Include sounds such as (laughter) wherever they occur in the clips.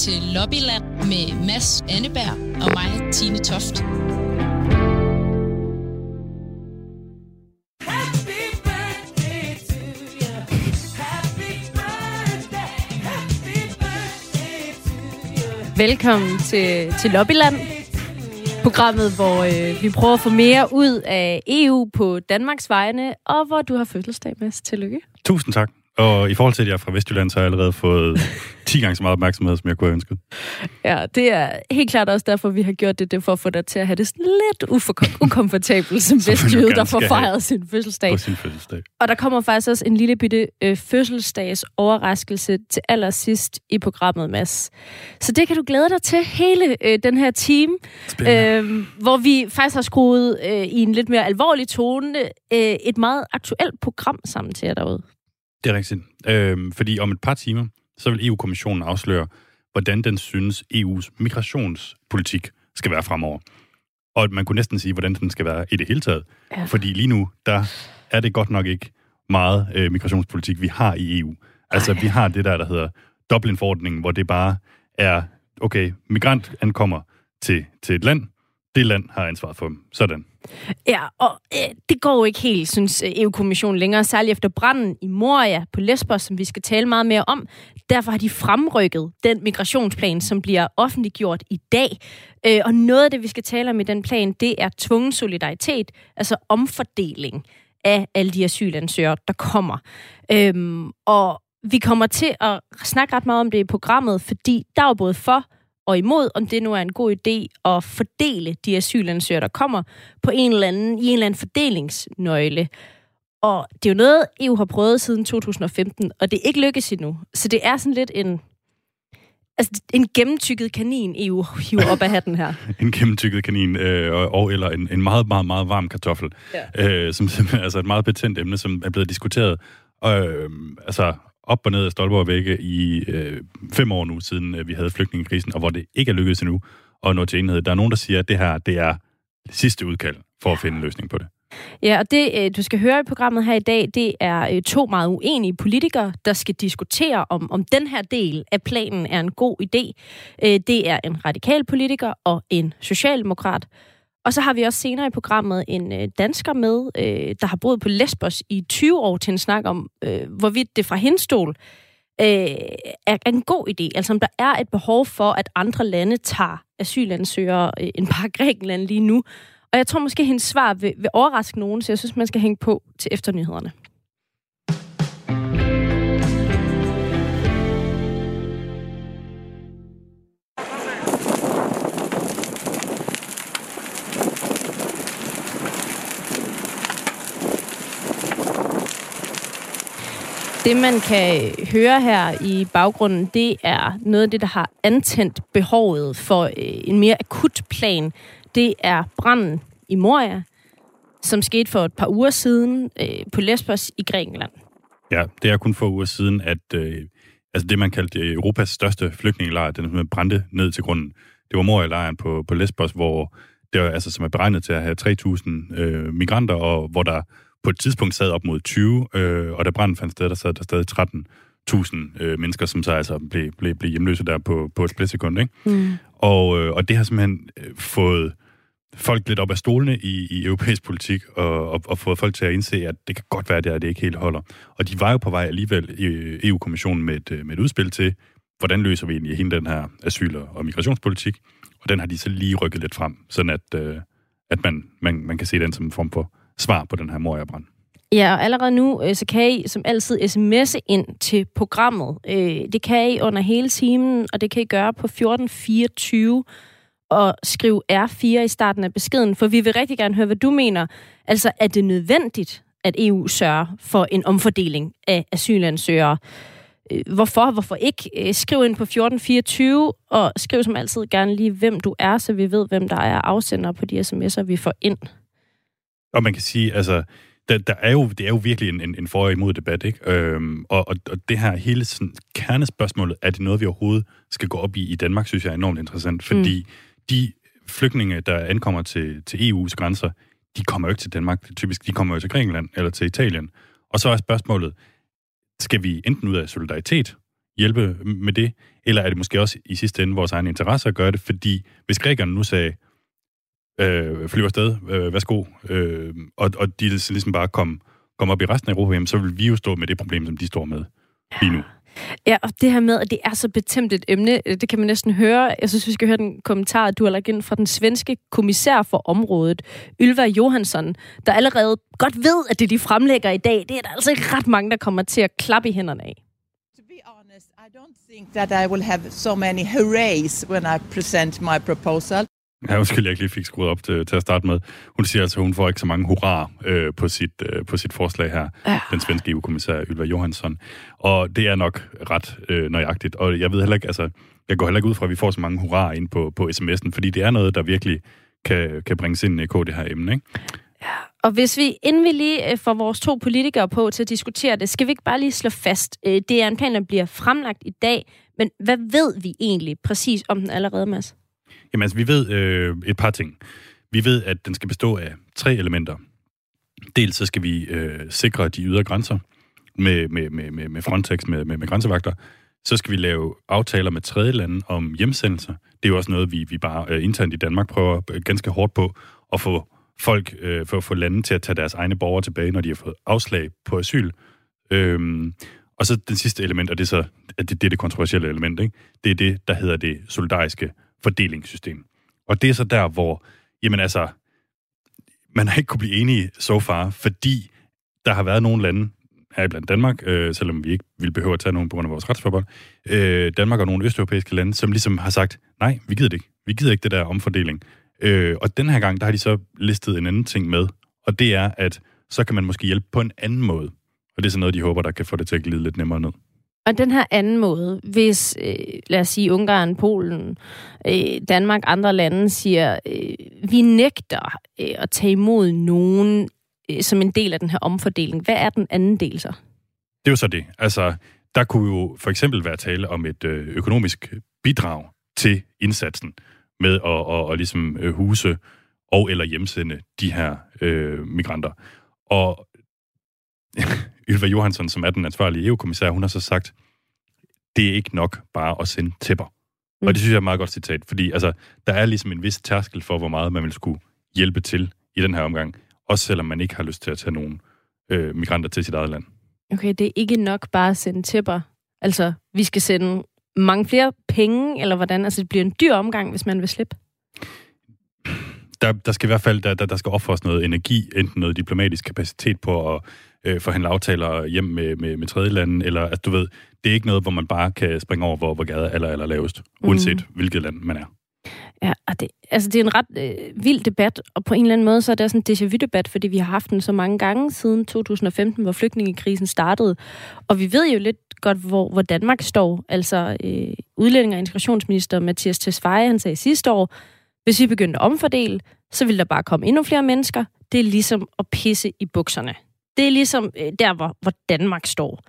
til Lobbyland med Mads Anneberg og mig, Tine Toft. Velkommen til, til Lobbyland, programmet, hvor øh, vi prøver at få mere ud af EU på Danmarks vegne, og hvor du har fødselsdag, Mads. Tillykke. Tusind tak. Og i forhold til, at jeg er fra Vestjylland, så har jeg allerede fået (laughs) 10 gange så meget opmærksomhed, som jeg kunne have ønsket. Ja, det er helt klart også derfor, vi har gjort det, det er for at få dig til at have det sådan lidt ufo- ukomfortabelt som (laughs) vestjyde, der får fejret sin fødselsdag. På sin fødselsdag. Og der kommer faktisk også en lille bitte øh, fødselsdags overraskelse til allersidst i programmet, Mads. Så det kan du glæde dig til hele øh, den her time, øh, hvor vi faktisk har skruet øh, i en lidt mere alvorlig tone øh, et meget aktuelt program sammen til jer derude. Det er rigtigt. Øhm, fordi om et par timer, så vil EU-kommissionen afsløre, hvordan den synes, EU's migrationspolitik skal være fremover. Og man kunne næsten sige, hvordan den skal være i det hele taget. Ja. Fordi lige nu, der er det godt nok ikke meget øh, migrationspolitik, vi har i EU. Altså, Ej. vi har det der, der hedder Dublin-forordningen, hvor det bare er, okay, migrant ankommer til, til et land, det land har ansvaret for dem. Sådan. Ja, og øh, det går jo ikke helt, synes øh, EU-kommissionen længere, særligt efter branden i Moria på Lesbos, som vi skal tale meget mere om. Derfor har de fremrykket den migrationsplan, som bliver offentliggjort i dag. Øh, og noget af det, vi skal tale om i den plan, det er tvungen solidaritet, altså omfordeling af alle de asylansøgere, der kommer. Øhm, og vi kommer til at snakke ret meget om det i programmet, fordi der er både for og imod, om det nu er en god idé at fordele de asylansøgere, der kommer, på en eller anden, i en eller anden fordelingsnøgle. Og det er jo noget, EU har prøvet siden 2015, og det er ikke lykkes endnu. Så det er sådan lidt en, altså en gennemtykket kanin, EU hiver op af hatten her. (laughs) en gennemtykket kanin, øh, og, og, eller en, en meget, meget, meget varm kartoffel, ja. øh, som simpelthen (laughs) altså et meget betændt emne, som er blevet diskuteret øh, altså op og ned af stolper og vægge i øh, fem år nu, siden øh, vi havde flygtningekrisen, og hvor det ikke er lykkedes endnu at nå til enhed. Der er nogen, der siger, at det her det er sidste udkald for at finde en løsning på det. Ja, og det, øh, du skal høre i programmet her i dag, det er øh, to meget uenige politikere, der skal diskutere, om, om den her del af planen er en god idé. Øh, det er en radikal politiker og en socialdemokrat. Og så har vi også senere i programmet en øh, dansker med, øh, der har boet på Lesbos i 20 år til en snak om, øh, hvorvidt det fra hendes stol øh, er en god idé. Altså om der er et behov for, at andre lande tager asylansøgere øh, end bare (laughs) Grækenland lige nu. Og jeg tror måske, at hendes svar vil, vil overraske nogen, så jeg synes, man skal hænge på til efternyhederne. Det, man kan høre her i baggrunden, det er noget af det, der har antændt behovet for øh, en mere akut plan. Det er branden i Moria, som skete for et par uger siden øh, på Lesbos i Grækenland. Ja, det er kun for uger siden, at øh, altså det, man kaldte øh, Europas største flygtningelejr, den brændte ned til grunden. Det var Moria-lejren på, på Lesbos, hvor det var, altså, som er beregnet til at have 3.000 øh, migranter, og hvor der på et tidspunkt sad op mod 20, øh, og da branden fandt sted, der sad der stadig 13.000 øh, mennesker, som så altså blev, blev, blev hjemløse der på, på et splitsekund. Ikke? Mm. Og, øh, og det har simpelthen øh, fået folk lidt op af stolene i, i europæisk politik, og, og, og fået folk til at indse, at det kan godt være, at det ikke helt holder. Og de var jo på vej alligevel i EU-kommissionen med et, med et udspil til, hvordan løser vi egentlig hele den her asyl- og migrationspolitik, og den har de så lige rykket lidt frem, sådan at, øh, at man, man, man kan se den som en form for svar på den her Moria-brand. Ja, og allerede nu, øh, så kan I som altid sms'e ind til programmet. Øh, det kan I under hele timen, og det kan I gøre på 1424 og skrive R4 i starten af beskeden, for vi vil rigtig gerne høre, hvad du mener. Altså, er det nødvendigt, at EU sørger for en omfordeling af asylansøgere? Øh, hvorfor? Hvorfor ikke? Skriv ind på 1424, og skriv som altid gerne lige, hvem du er, så vi ved, hvem der er afsender på de sms'er, vi får ind. Og man kan sige, altså, der, der er jo, det er jo virkelig en, en, en for- og imod debat, ikke? Øhm, og, og, og det her hele sådan, kernespørgsmålet, er det noget, vi overhovedet skal gå op i i Danmark, synes jeg er enormt interessant, fordi mm. de flygtninge, der ankommer til, til EU's grænser, de kommer jo ikke til Danmark, typisk, de kommer jo til Grækenland eller til Italien. Og så er spørgsmålet, skal vi enten ud af solidaritet hjælpe med det? Eller er det måske også i sidste ende vores egen interesse at gøre det? Fordi hvis grækerne nu sagde, øh, flyver afsted, øh, værsgo, øh, og, og de ligesom bare kom, kom op i resten af Europa, så vil vi jo stå med det problem, som de står med lige nu. Ja, og det her med, at det er så betæmt et emne, det kan man næsten høre. Jeg synes, vi skal høre den kommentar, du har lagt ind fra den svenske kommissær for området, Ylva Johansson, der allerede godt ved, at det, de fremlægger i dag, det er der altså ikke ret mange, der kommer til at klappe i hænderne af. To be honest, I don't think that I will have so many hoorays when I present my proposal. Ja, undskyld, jeg ikke lige fik skruet op til, til at starte med. Hun siger altså, at hun får ikke så mange hurra øh, på, sit, øh, på sit forslag her, ja. den svenske EU-kommissær Ylva Johansson. Og det er nok ret øh, nøjagtigt. Og jeg ved heller ikke, altså, jeg går heller ikke ud fra, at vi får så mange hurra ind på, på sms'en, fordi det er noget, der virkelig kan, kan bringes ind i det her emne, ikke? Ja, og hvis vi, inden vi lige øh, får vores to politikere på til at diskutere det, skal vi ikke bare lige slå fast, øh, det er en plan, der bliver fremlagt i dag, men hvad ved vi egentlig præcis om den allerede, Mads? Jamen altså, vi ved øh, et par ting. Vi ved, at den skal bestå af tre elementer. Dels så skal vi øh, sikre de ydre grænser med, med, med, med, med Frontex, med, med, med grænsevagter. Så skal vi lave aftaler med tredje lande om hjemsendelser. Det er jo også noget, vi, vi bare øh, internt i Danmark prøver øh, ganske hårdt på at få folk, øh, for at få lande til at tage deres egne borgere tilbage, når de har fået afslag på asyl. Øhm, og så den sidste element, og det er så det, det, er det kontroversielle element, ikke? det er det, der hedder det solidariske fordelingssystem. Og det er så der, hvor, jamen altså, man har ikke kunne blive enige så so far, fordi der har været nogle lande, her blandt Danmark, øh, selvom vi ikke vil behøve at tage nogen på grund af vores retsforbehold, øh, Danmark og nogle østeuropæiske lande, som ligesom har sagt, nej, vi gider det ikke. Vi gider ikke det der omfordeling. Øh, og den her gang, der har de så listet en anden ting med, og det er, at så kan man måske hjælpe på en anden måde. Og det er sådan noget, de håber, der kan få det til at glide lidt nemmere ned. Og den her anden måde, hvis, øh, lad os sige, Ungarn, Polen, øh, Danmark, andre lande siger, øh, vi nægter øh, at tage imod nogen øh, som en del af den her omfordeling. Hvad er den anden del så? Det er jo så det. Altså, der kunne jo for eksempel være tale om et øh, økonomisk bidrag til indsatsen med at, at, at ligesom øh, huse og eller hjemsende de her øh, migranter. Og Ylva Johansson, som er den ansvarlige EU-kommissær, hun har så sagt, det er ikke nok bare at sende tæpper. Mm. Og det synes jeg er et meget godt citat, fordi altså, der er ligesom en vis tærskel for, hvor meget man vil skulle hjælpe til i den her omgang, også selvom man ikke har lyst til at tage nogle øh, migranter til sit eget land. Okay, det er ikke nok bare at sende tæpper. Altså, vi skal sende mange flere penge, eller hvordan? Altså, det bliver en dyr omgang, hvis man vil slippe. Der, der skal i hvert fald der, der, der skal offres noget energi, enten noget diplomatisk kapacitet på at øh, forhandle aftaler hjem med, med, med tredje lande, eller at du ved, det er ikke noget, hvor man bare kan springe over, hvor, hvor gader er aller, aller lavest, uanset mm. hvilket land man er. Ja, og det, altså det er en ret øh, vild debat, og på en eller anden måde, så er det også en déjà vu-debat, fordi vi har haft den så mange gange siden 2015, hvor flygtningekrisen startede. Og vi ved jo lidt godt, hvor, hvor Danmark står. Altså, øh, udlænding- og integrationsminister Mathias Tesfaye, han sagde sidste år, hvis vi begyndte at omfordele, så vil der bare komme endnu flere mennesker. Det er ligesom at pisse i bukserne. Det er ligesom øh, der, hvor, hvor Danmark står.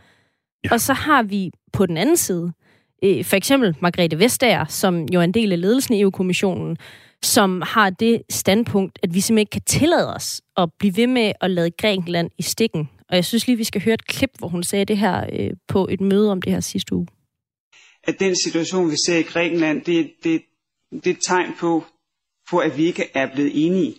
Ja. Og så har vi på den anden side, øh, for eksempel Margrethe Vestager, som jo er en del af ledelsen i EU-kommissionen, som har det standpunkt, at vi simpelthen ikke kan tillade os at blive ved med at lade Grækenland i stikken. Og jeg synes lige, vi skal høre et klip, hvor hun sagde det her øh, på et møde om det her sidste uge. At den situation, vi ser i Grækenland, det, det, det er et tegn på, på, at vi ikke er blevet enige.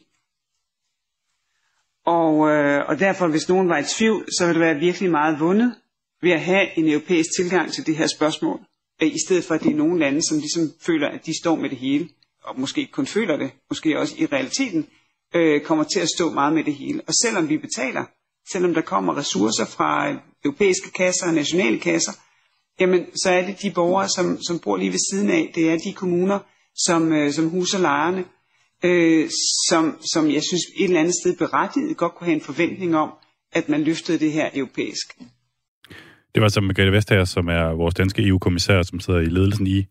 Og, øh, og derfor, hvis nogen var i tvivl, så vil det være virkelig meget vundet ved at have en europæisk tilgang til det her spørgsmål, øh, i stedet for at det er nogle lande, som ligesom føler, at de står med det hele, og måske ikke kun føler det, måske også i realiteten, øh, kommer til at stå meget med det hele. Og selvom vi betaler, selvom der kommer ressourcer fra europæiske kasser og nationale kasser, jamen så er det de borgere, som, som bor lige ved siden af, det er de kommuner, som, øh, som huser lejerne, øh, som, som jeg synes et eller andet sted berettiget godt kunne have en forventning om, at man løftede det her europæisk. Det var som Margrethe Vestager, som er vores danske EU-kommissær, som sidder i ledelsen i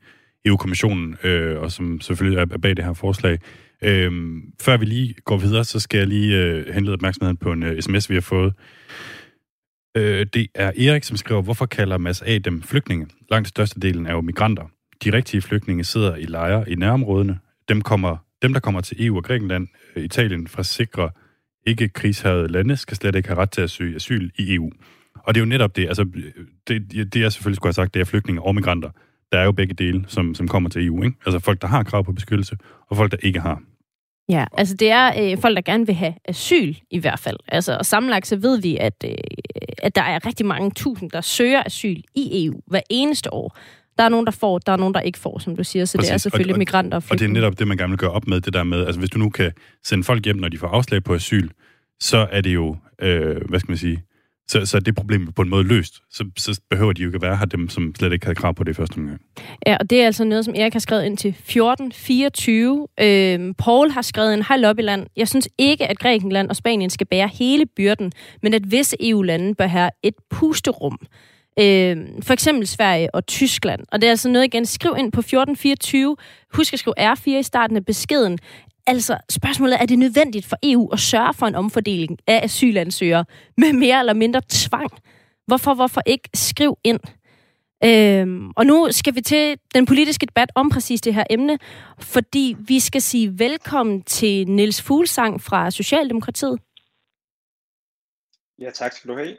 EU-kommissionen, øh, og som selvfølgelig er bag det her forslag. Øh, før vi lige går videre, så skal jeg lige øh, henlede opmærksomheden på en øh, sms, vi har fået. Øh, det er Erik, som skriver, hvorfor kalder Mads A. dem flygtninge? Langt størstedelen er jo migranter. De rigtige flygtninge sidder i lejre i nærområdene. Dem kommer dem, der kommer til EU og Grækenland, øh, Italien fra sikre ikke krigshavede lande, skal slet ikke have ret til at søge asyl i EU. Og det er jo netop det, altså, øh, det, det jeg selvfølgelig skulle have sagt, det er flygtninge og migranter. Der er jo begge dele, som, som kommer til EU, ikke? Altså folk, der har krav på beskyttelse, og folk, der ikke har. Ja, altså det er øh, folk, der gerne vil have asyl i hvert fald. Altså, og sammenlagt så ved vi, at, øh, at der er rigtig mange tusind, der søger asyl i EU hver eneste år. Der er nogen, der får, der er nogen, der ikke får, som du siger. Så Præcis. det er selvfølgelig og, migranter og Og det er netop det, man gerne vil gøre op med, det der med, altså hvis du nu kan sende folk hjem, når de får afslag på asyl, så er det jo, øh, hvad skal man sige, så, så er det problem på en måde løst. Så, så behøver de jo ikke være her, dem som slet ikke havde krav på det første omgang. Ja, og det er altså noget, som Erik har skrevet ind til 1424. Øh, Paul har skrevet en hej Lobbyland. Jeg synes ikke, at Grækenland og Spanien skal bære hele byrden, men at visse EU-lande bør have et pusterum. Øh, for eksempel Sverige og Tyskland. Og det er altså noget igen. Skriv ind på 1424. Husk at skrive R4 i starten af beskeden. Altså, spørgsmålet er, er det nødvendigt for EU at sørge for en omfordeling af asylansøgere med mere eller mindre tvang? Hvorfor, hvorfor ikke skriv ind? Øhm, og nu skal vi til den politiske debat om præcis det her emne, fordi vi skal sige velkommen til Niels Fuglsang fra Socialdemokratiet. Ja, tak skal du have.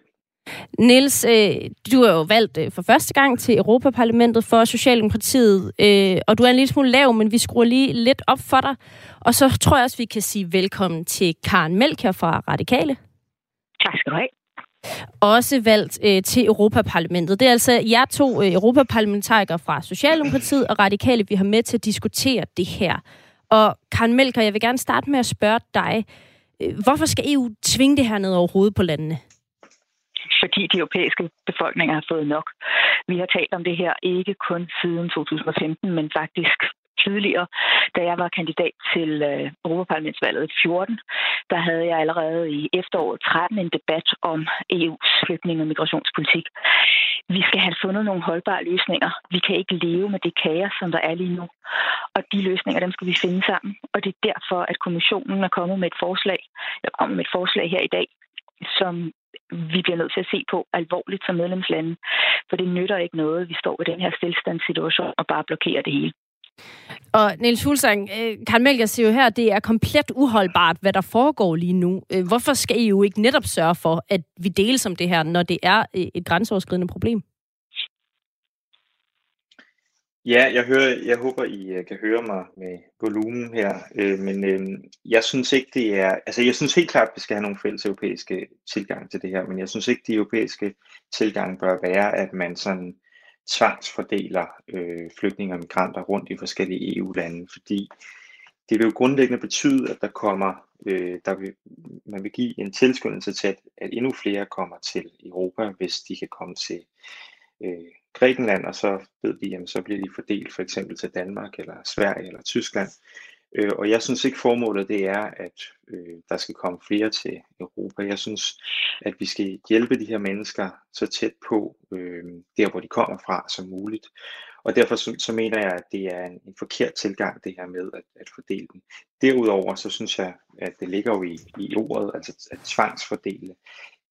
Niels, øh, du er jo valgt øh, for første gang til Europaparlamentet for Socialdemokratiet, øh, og du er en lille smule lav, men vi skruer lige lidt op for dig. Og så tror jeg også, vi kan sige velkommen til Karen Melker fra Radikale. Tak skal du have. Også valgt øh, til Europaparlamentet. Det er altså jer to øh, europaparlamentarikere fra Socialdemokratiet og Radikale, vi har med til at diskutere det her. Og Karen Melker, jeg vil gerne starte med at spørge dig. Øh, hvorfor skal EU tvinge det her ned over hovedet på landene? Fordi de europæiske befolkninger har fået nok. Vi har talt om det her ikke kun siden 2015, men faktisk tidligere, da jeg var kandidat til øh, Europaparlamentsvalget i 14, der havde jeg allerede i efteråret 13 en debat om EU's flygtning- og migrationspolitik. Vi skal have fundet nogle holdbare løsninger. Vi kan ikke leve med det kaos, som der er lige nu. Og de løsninger, dem skal vi finde sammen. Og det er derfor, at kommissionen er kommet med et forslag, eller kommet med et forslag her i dag, som vi bliver nødt til at se på alvorligt som medlemslande. For det nytter ikke noget, vi står i den her stillstandssituation og bare blokerer det hele. Og Niels Hulsang, øh, Karl Melger siger jo her, at det er komplet uholdbart, hvad der foregår lige nu. Øh, hvorfor skal EU ikke netop sørge for, at vi deles om det her, når det er øh, et grænseoverskridende problem? Ja, jeg, hører, jeg håber, I øh, kan høre mig med volumen her, øh, men øh, jeg synes ikke, det er... Altså, jeg synes helt klart, at vi skal have nogle fælles europæiske tilgang til det her, men jeg synes ikke, de europæiske tilgang bør være, at man sådan tvangsfordeler øh, flygtninge og migranter rundt i forskellige EU-lande, fordi det vil jo grundlæggende betyde, at der kommer, øh, der vil, man vil give en tilskyndelse til, at, at endnu flere kommer til Europa, hvis de kan komme til øh, Grækenland, og så ved vi, jamen, så bliver de fordelt for eksempel til Danmark, eller Sverige, eller Tyskland. Øh, og jeg synes ikke formålet det er, at øh, der skal komme flere til Europa. Jeg synes, at vi skal hjælpe de her mennesker så tæt på øh, der, hvor de kommer fra som muligt. Og derfor så, så mener jeg, at det er en, en forkert tilgang, det her med at, at fordele dem. Derudover så synes jeg, at det ligger jo i, i ordet, altså at tvangsfordele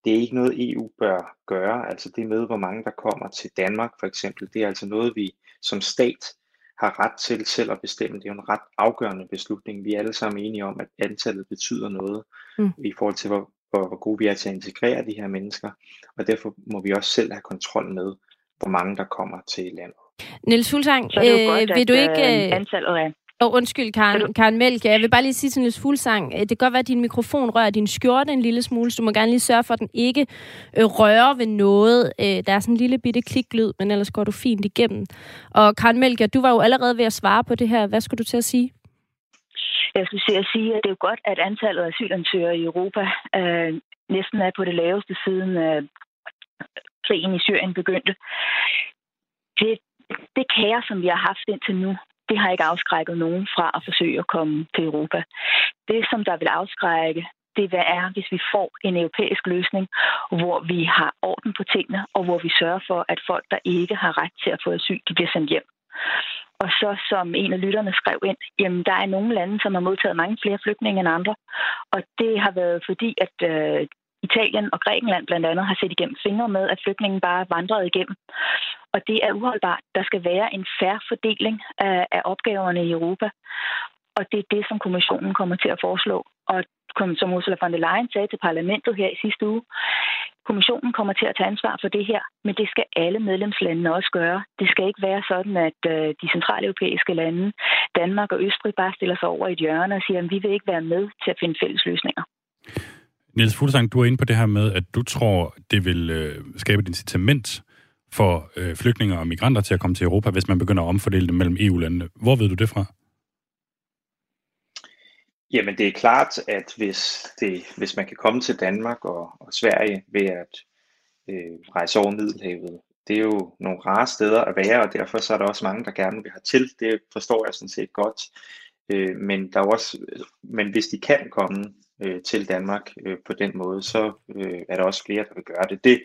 det er ikke noget EU bør gøre. Altså det med, hvor mange der kommer til Danmark for eksempel, det er altså noget, vi som stat har ret til selv at bestemme. Det er jo en ret afgørende beslutning. Vi er alle sammen enige om, at antallet betyder noget mm. i forhold til, hvor, hvor, hvor gode vi er til at integrere de her mennesker. Og derfor må vi også selv have kontrol med, hvor mange der kommer til landet. Niels Hulsang, øh, vil du ikke... Øh, antallet af og undskyld, Karen, Karen Mælk. Jeg vil bare lige sige til Niels Fuglsang, det kan godt være, at din mikrofon rører din skjorte en lille smule, så du må gerne lige sørge for, at den ikke øh, rører ved noget. Øh, der er sådan en lille bitte kliklyd, men ellers går du fint igennem. Og Karen Mælk, du var jo allerede ved at svare på det her. Hvad skulle du til at sige? Jeg skulle til at sige, at det er jo godt, at antallet af asylansøgere i Europa øh, næsten er på det laveste siden øh, krigen i Syrien begyndte. Det, det kaos, som vi har haft indtil nu, det har ikke afskrækket nogen fra at forsøge at komme til Europa. Det, som der vil afskrække, det er, hvis vi får en europæisk løsning, hvor vi har orden på tingene, og hvor vi sørger for, at folk, der ikke har ret til at få asyl, de bliver sendt hjem. Og så, som en af lytterne skrev ind, jamen der er nogle lande, som har modtaget mange flere flygtninge end andre. Og det har været fordi, at øh, Italien og Grækenland blandt andet har set igennem fingre med, at flygtningen bare vandrede igennem. Og det er uholdbart. Der skal være en færre fordeling af, af opgaverne i Europa. Og det er det, som kommissionen kommer til at foreslå. Og som Ursula von der Leyen sagde til parlamentet her i sidste uge, Kommissionen kommer til at tage ansvar for det her, men det skal alle medlemslandene også gøre. Det skal ikke være sådan, at øh, de centrale europæiske lande, Danmark og Østrig, bare stiller sig over i et hjørne og siger, at vi vil ikke være med til at finde fælles løsninger. Niels Fuglsang, du er inde på det her med, at du tror, det vil øh, skabe et incitament for øh, flygtninge og migranter til at komme til Europa, hvis man begynder at omfordele dem mellem EU-landene. Hvor ved du det fra? Jamen det er klart, at hvis, det, hvis man kan komme til Danmark og, og Sverige ved at øh, rejse over Middelhavet, det er jo nogle rare steder at være, og derfor så er der også mange, der gerne vil have til. Det forstår jeg sådan set godt. Øh, men, der er også, men hvis de kan komme øh, til Danmark øh, på den måde, så øh, er der også flere, der vil gøre det. Det,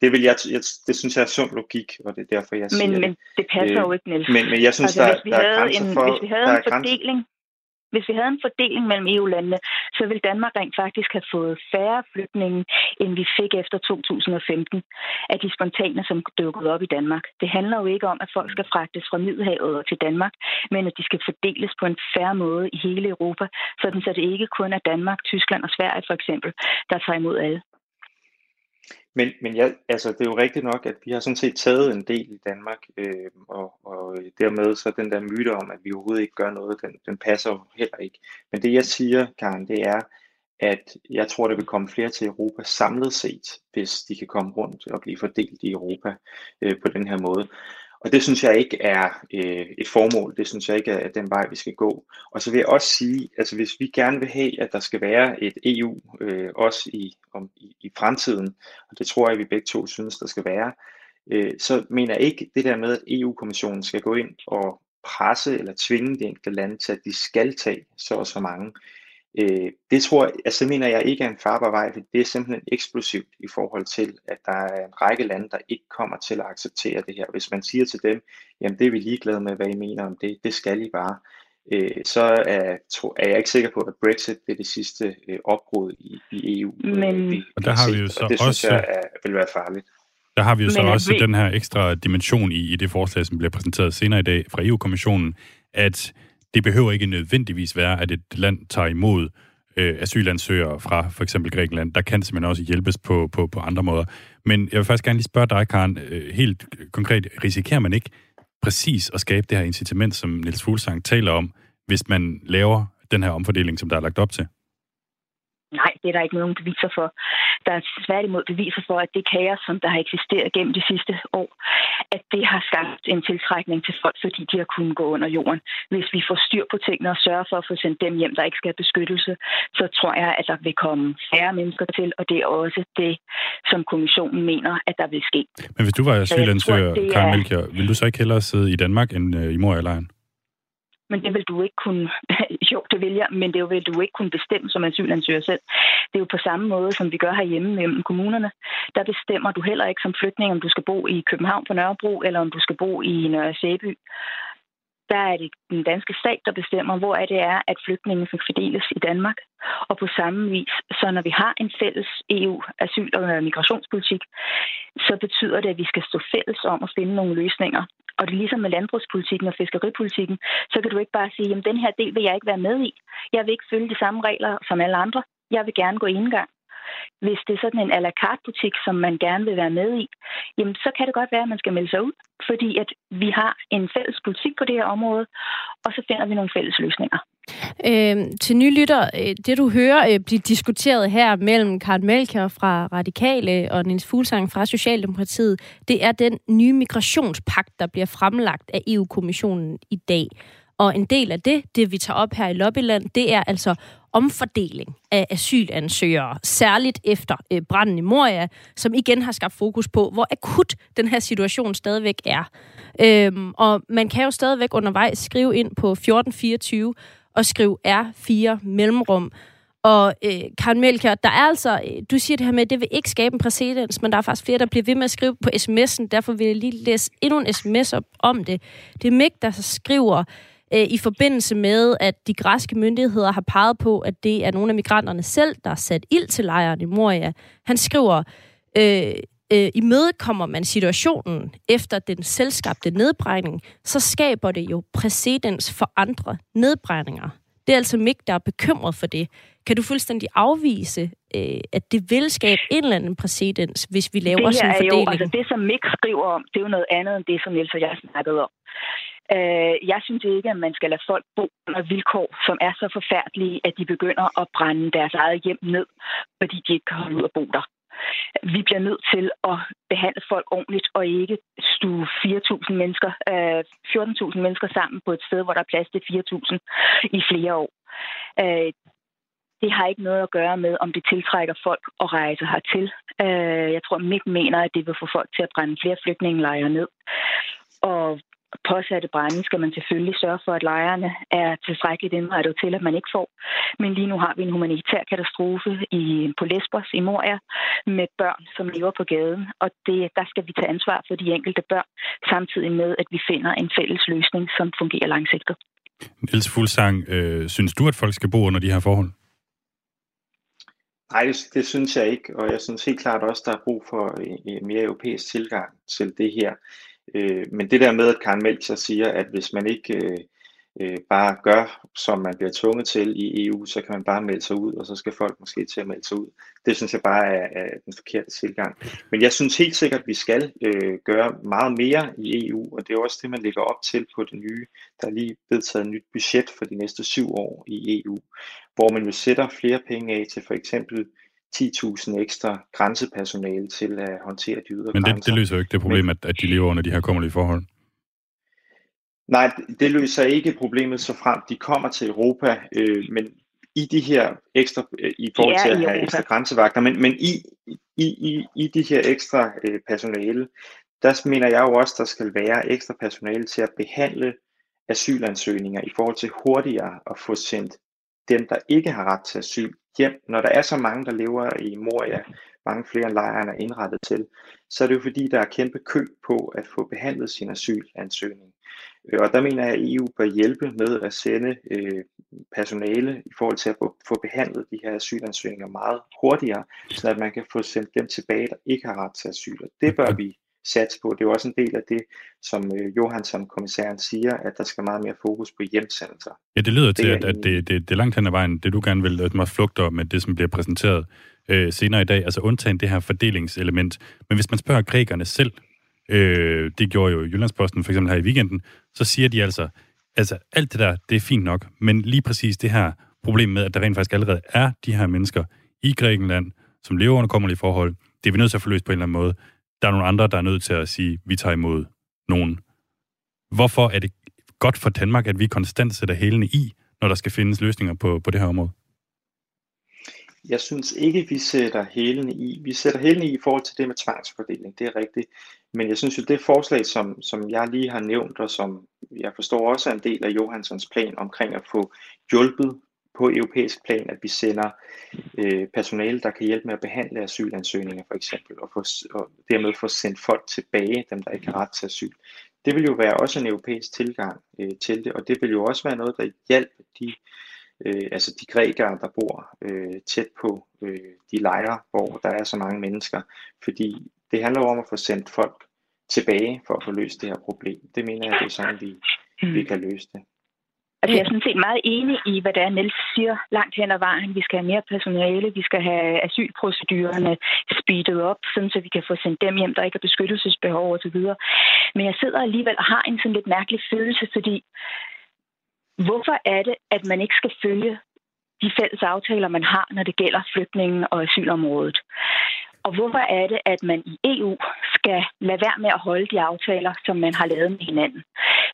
det, vil jeg, jeg, det synes jeg er sund logik, og det er derfor, jeg siger men, Men det passer øh, jo ikke, Niels. Men, men jeg synes, altså, der, der er grænser en, for... Hvis vi havde en fordeling, hvis vi havde en fordeling mellem EU-landene, så ville Danmark rent faktisk have fået færre flygtninge, end vi fik efter 2015 af de spontane, som dukkede op i Danmark. Det handler jo ikke om, at folk skal fragtes fra Middelhavet til Danmark, men at de skal fordeles på en færre måde i hele Europa, sådan så det ikke kun er Danmark, Tyskland og Sverige for eksempel, der tager imod alle. Men, men ja, altså, det er jo rigtigt nok, at vi har sådan set taget en del i Danmark, øh, og, og dermed så den der myte om, at vi overhovedet ikke gør noget, den, den passer jo heller ikke. Men det jeg siger, Karen, det er, at jeg tror, der vil komme flere til Europa samlet set, hvis de kan komme rundt og blive fordelt i Europa øh, på den her måde. Og det synes jeg ikke er øh, et formål, det synes jeg ikke er den vej, vi skal gå. Og så vil jeg også sige, altså hvis vi gerne vil have, at der skal være et EU, øh, også i, om, i, i fremtiden, og det tror jeg, vi begge to synes, der skal være, øh, så mener jeg ikke det der med, at EU-kommissionen skal gå ind og presse eller tvinge de enkelte lande til, at de skal tage så og så mange. Øh, det tror jeg, altså mener jeg ikke er en farbar vej, for det er simpelthen eksplosivt i forhold til, at der er en række lande, der ikke kommer til at acceptere det her. Hvis man siger til dem, jamen det er vi ligeglade med, hvad I mener om det, det skal I bare, øh, så er, tro, er jeg ikke sikker på, at Brexit det er det sidste øh, opbrud i, i EU. Øh, Men, vi, og der har vi jo så og det også, synes jeg er, vil være farligt. Der har vi jo så også vi... den her ekstra dimension i, i det forslag, som bliver præsenteret senere i dag fra EU-kommissionen, at det behøver ikke nødvendigvis være, at et land tager imod øh, asylansøgere fra for eksempel Grækenland. Der kan simpelthen også hjælpes på, på, på andre måder. Men jeg vil faktisk gerne lige spørge dig, Karen, øh, helt konkret, risikerer man ikke præcis at skabe det her incitament, som Niels Fuglsang taler om, hvis man laver den her omfordeling, som der er lagt op til? Nej, det er der ikke nogen beviser for. Der er tværtimod beviser for, at det kaos, som der har eksisteret gennem de sidste år, at det har skabt en tiltrækning til folk, fordi de har kunnet gå under jorden. Hvis vi får styr på tingene og sørger for at få sendt dem hjem, der ikke skal have beskyttelse, så tror jeg, at der vil komme færre mennesker til, og det er også det, som kommissionen mener, at der vil ske. Men hvis du var asylansøger, Karen Melchior, vil du så ikke hellere sidde i Danmark end øh, i Moria-lejren? Men det vil du ikke kunne, (laughs) jo, det vil jeg, men det vil du ikke kunne bestemme som asylansøger selv. Det er jo på samme måde, som vi gør herhjemme mellem kommunerne. Der bestemmer du heller ikke som flygtning, om du skal bo i København på Nørrebro, eller om du skal bo i Nørre Sæby. Der er det den danske stat, der bestemmer, hvor er det er, at flygtningen skal fordeles i Danmark. Og på samme vis, så når vi har en fælles EU-asyl- og migrationspolitik, så betyder det, at vi skal stå fælles om at finde nogle løsninger. Og det er ligesom med landbrugspolitikken og fiskeripolitikken, så kan du ikke bare sige, jamen den her del vil jeg ikke være med i. Jeg vil ikke følge de samme regler som alle andre. Jeg vil gerne gå indgang. Hvis det er sådan en à la carte butik, som man gerne vil være med i, jamen så kan det godt være, at man skal melde sig ud, fordi at vi har en fælles politik på det her område, og så finder vi nogle fælles løsninger. Øhm, øh, til nylytter, det du hører øh, blive diskuteret her mellem Karen Melker fra Radikale og Nils Fuglsang fra Socialdemokratiet, det er den nye migrationspagt, der bliver fremlagt af EU-kommissionen i dag. Og en del af det, det vi tager op her i Lobbyland, det er altså omfordeling af asylansøgere, særligt efter øh, branden i Moria, som igen har skabt fokus på, hvor akut den her situation stadigvæk er. Øhm, og man kan jo stadigvæk undervejs skrive ind på 1424 og skrive R4 mellemrum. Og øh, Karen Melchior, der er altså, øh, du siger det her med, at det vil ikke skabe en præcedens, men der er faktisk flere, der bliver ved med at skrive på sms'en, derfor vil jeg lige læse endnu en sms op om det. Det er Mik, der så skriver, øh, i forbindelse med, at de græske myndigheder har peget på, at det er nogle af migranterne selv, der har sat ild til lejren i Moria. Han skriver, øh, øh, imødekommer man situationen efter den selvskabte nedbrænding, så skaber det jo præcedens for andre nedbrændinger. Det er altså Mik, der er bekymret for det. Kan du fuldstændig afvise, øh, at det vil skabe en eller anden præcedens, hvis vi laver sådan en er fordeling? jo, altså det som Mik skriver om, det er jo noget andet end det, som Niels og jeg snakkede om. Øh, jeg synes ikke, at man skal lade folk bo under vilkår, som er så forfærdelige, at de begynder at brænde deres eget hjem ned, fordi de ikke kan holde ud at bo der. Vi bliver nødt til at behandle folk ordentligt og ikke stue 4.000 mennesker, øh, 14.000 mennesker sammen på et sted, hvor der er plads til 4.000 i flere år. Øh, det har ikke noget at gøre med, om det tiltrækker folk at rejse hertil. Øh, jeg tror, Mik mener, at det vil få folk til at brænde flere flygtningelejre ned. Og påsatte brænde skal man selvfølgelig sørge for, at lejrene er tilstrækkeligt indrettet til, at man ikke får. Men lige nu har vi en humanitær katastrofe i, på Lesbos i Moria med børn, som lever på gaden. Og det, der skal vi tage ansvar for de enkelte børn, samtidig med, at vi finder en fælles løsning, som fungerer langsigtet. Niels Fuglsang, øh, synes du, at folk skal bo under de her forhold? Nej, det, det synes jeg ikke, og jeg synes helt klart også, der er brug for en mere europæisk tilgang til det her. Øh, men det der med, at Karen Melcher siger, at hvis man ikke øh, øh, bare gør, som man bliver tvunget til i EU, så kan man bare melde sig ud, og så skal folk måske til at melde sig ud. Det synes jeg bare er, er den forkerte tilgang. Men jeg synes helt sikkert, at vi skal øh, gøre meget mere i EU, og det er også det, man lægger op til på det nye. Der er lige vedtaget et nyt budget for de næste syv år i EU, hvor man jo sætter flere penge af til for eksempel 10.000 ekstra grænsepersonale til at håndtere de ydre Men det, grænser. det løser jo ikke det problem, at, at de lever under de her kummerlige forhold. Nej, det løser ikke problemet, så frem de kommer til Europa, øh, men i de her ekstra, øh, i forhold til at have Europa. ekstra grænsevagter, men, men i, i, i, i de her ekstra øh, personale, der mener jeg jo også, der skal være ekstra personale til at behandle asylansøgninger i forhold til hurtigere at få sendt dem, der ikke har ret til asyl, hjem. Når der er så mange, der lever i Moria, mange flere end lejren er indrettet til, så er det jo fordi, der er kæmpe kø på at få behandlet sin asylansøgning. Øh, Og der mener jeg, at EU bør hjælpe med at sende øh, personale i forhold til at få, få behandlet de her asylansøgninger meget hurtigere, så at man kan få sendt dem tilbage, der ikke har ret til asyl. Og det bør vi satse på. Det er jo også en del af det, som øh, kommissæren, siger, at der skal meget mere fokus på hjemsendelser. Ja, det lyder til, Det er at, at det, det, det er langt hen ad vejen, det du gerne vil, at man flugter med det, som bliver præsenteret øh, senere i dag, altså undtagen det her fordelingselement. Men hvis man spørger grækerne selv, øh, det gjorde jo Jyllandsposten for eksempel her i weekenden, så siger de altså, altså alt det der, det er fint nok, men lige præcis det her problem med, at der rent faktisk allerede er de her mennesker i Grækenland, som lever under kommerlige forhold, det er vi nødt til at få løst på en eller anden måde. Der er nogle andre, der er nødt til at sige, vi tager imod nogen. Hvorfor er det godt for Danmark, at vi konstant sætter hælene i, når der skal findes løsninger på, på det her område? Jeg synes ikke, vi sætter hælene i. Vi sætter hælene i i forhold til det med tvangsfordeling, det er rigtigt. Men jeg synes jo, det forslag, som, som jeg lige har nævnt, og som jeg forstår også er en del af Johanssons plan omkring at få hjulpet på europæisk plan, at vi sender øh, personale, der kan hjælpe med at behandle asylansøgninger for eksempel, og, få, og dermed få sendt folk tilbage, dem der ikke har ret til asyl. Det vil jo være også en europæisk tilgang øh, til det, og det vil jo også være noget, der hjælper de øh, altså de grækere, der bor øh, tæt på øh, de lejre, hvor der er så mange mennesker. Fordi det handler jo om at få sendt folk tilbage for at få løst det her problem. Det mener jeg, det er sådan, vi, vi kan løse det. Altså, jeg er sådan set meget enig i, hvad det er, Niels siger langt hen ad vejen. Vi skal have mere personale, vi skal have asylprocedurerne speedet op, sådan så vi kan få sendt dem hjem, der ikke har beskyttelsesbehov osv. Men jeg sidder alligevel og har en sådan lidt mærkelig følelse, fordi hvorfor er det, at man ikke skal følge de fælles aftaler, man har, når det gælder flygtningen og asylområdet? Og hvorfor er det, at man i EU skal lade være med at holde de aftaler, som man har lavet med hinanden?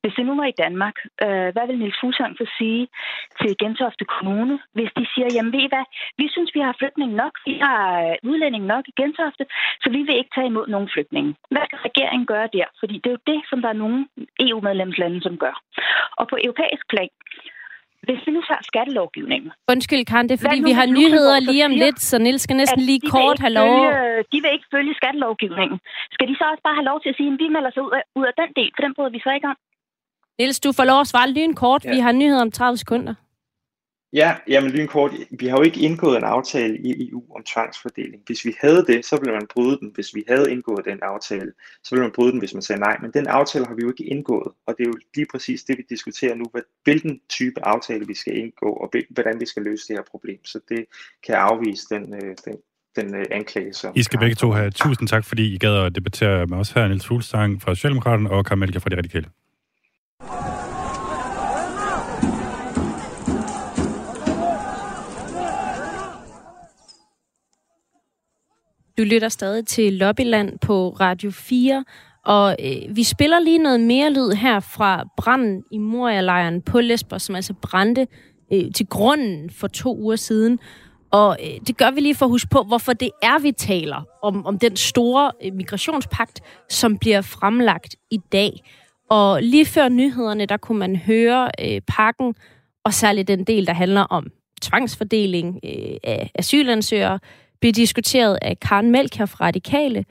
Hvis det nu var i Danmark, øh, hvad vil Niels Fuglsang så sige til Gentofte Kommune, hvis de siger, jamen ved I hvad, vi synes, vi har flygtninge nok, vi har øh, udlændinge nok i Gentofte, så vi vil ikke tage imod nogen flygtninge. Hvad skal regeringen gøre der? Fordi det er jo det, som der er nogle EU-medlemslande, som gør. Og på europæisk plan, hvis vi nu tager skattelovgivningen, Undskyld, Karen, det er fordi, nu, vi har nyheder lige om siger, lidt, så Nils skal næsten lige kort have lov. Følge, de vil ikke følge skattelovgivningen. Skal de så også bare have lov til at sige, at vi melder sig ud af, ud af den del, for den bryder vi så ikke om? Niels, du får lov at svare lynkort. Ja. Vi har nyheder om 30 sekunder. Ja, jamen lynkort. Vi har jo ikke indgået en aftale i EU om tvangsfordeling. Hvis vi havde det, så ville man bryde den. Hvis vi havde indgået den aftale, så ville man bryde den, hvis man sagde nej. Men den aftale har vi jo ikke indgået, og det er jo lige præcis det, vi diskuterer nu. Hvilken type aftale vi skal indgå, og hvordan vi skal løse det her problem. Så det kan afvise den, øh, den, den øh, anklage, som... I skal begge to have tusind tak, fordi I gad at debattere med os her, Niels Fuglsang fra Socialdemokraterne og Karl Melker fra De Radikale. Du lytter stadig til Lobbyland på Radio 4, og øh, vi spiller lige noget mere lyd her fra branden i Moria-lejren på Lesbos, som altså brændte øh, til grunden for to uger siden. Og øh, det gør vi lige for at huske på, hvorfor det er, vi taler om, om den store øh, migrationspagt, som bliver fremlagt i dag. Og lige før nyhederne, der kunne man høre øh, pakken, og særligt den del, der handler om tvangsfordeling øh, af asylansøgere, blev diskuteret af Karen Melker fra Radikale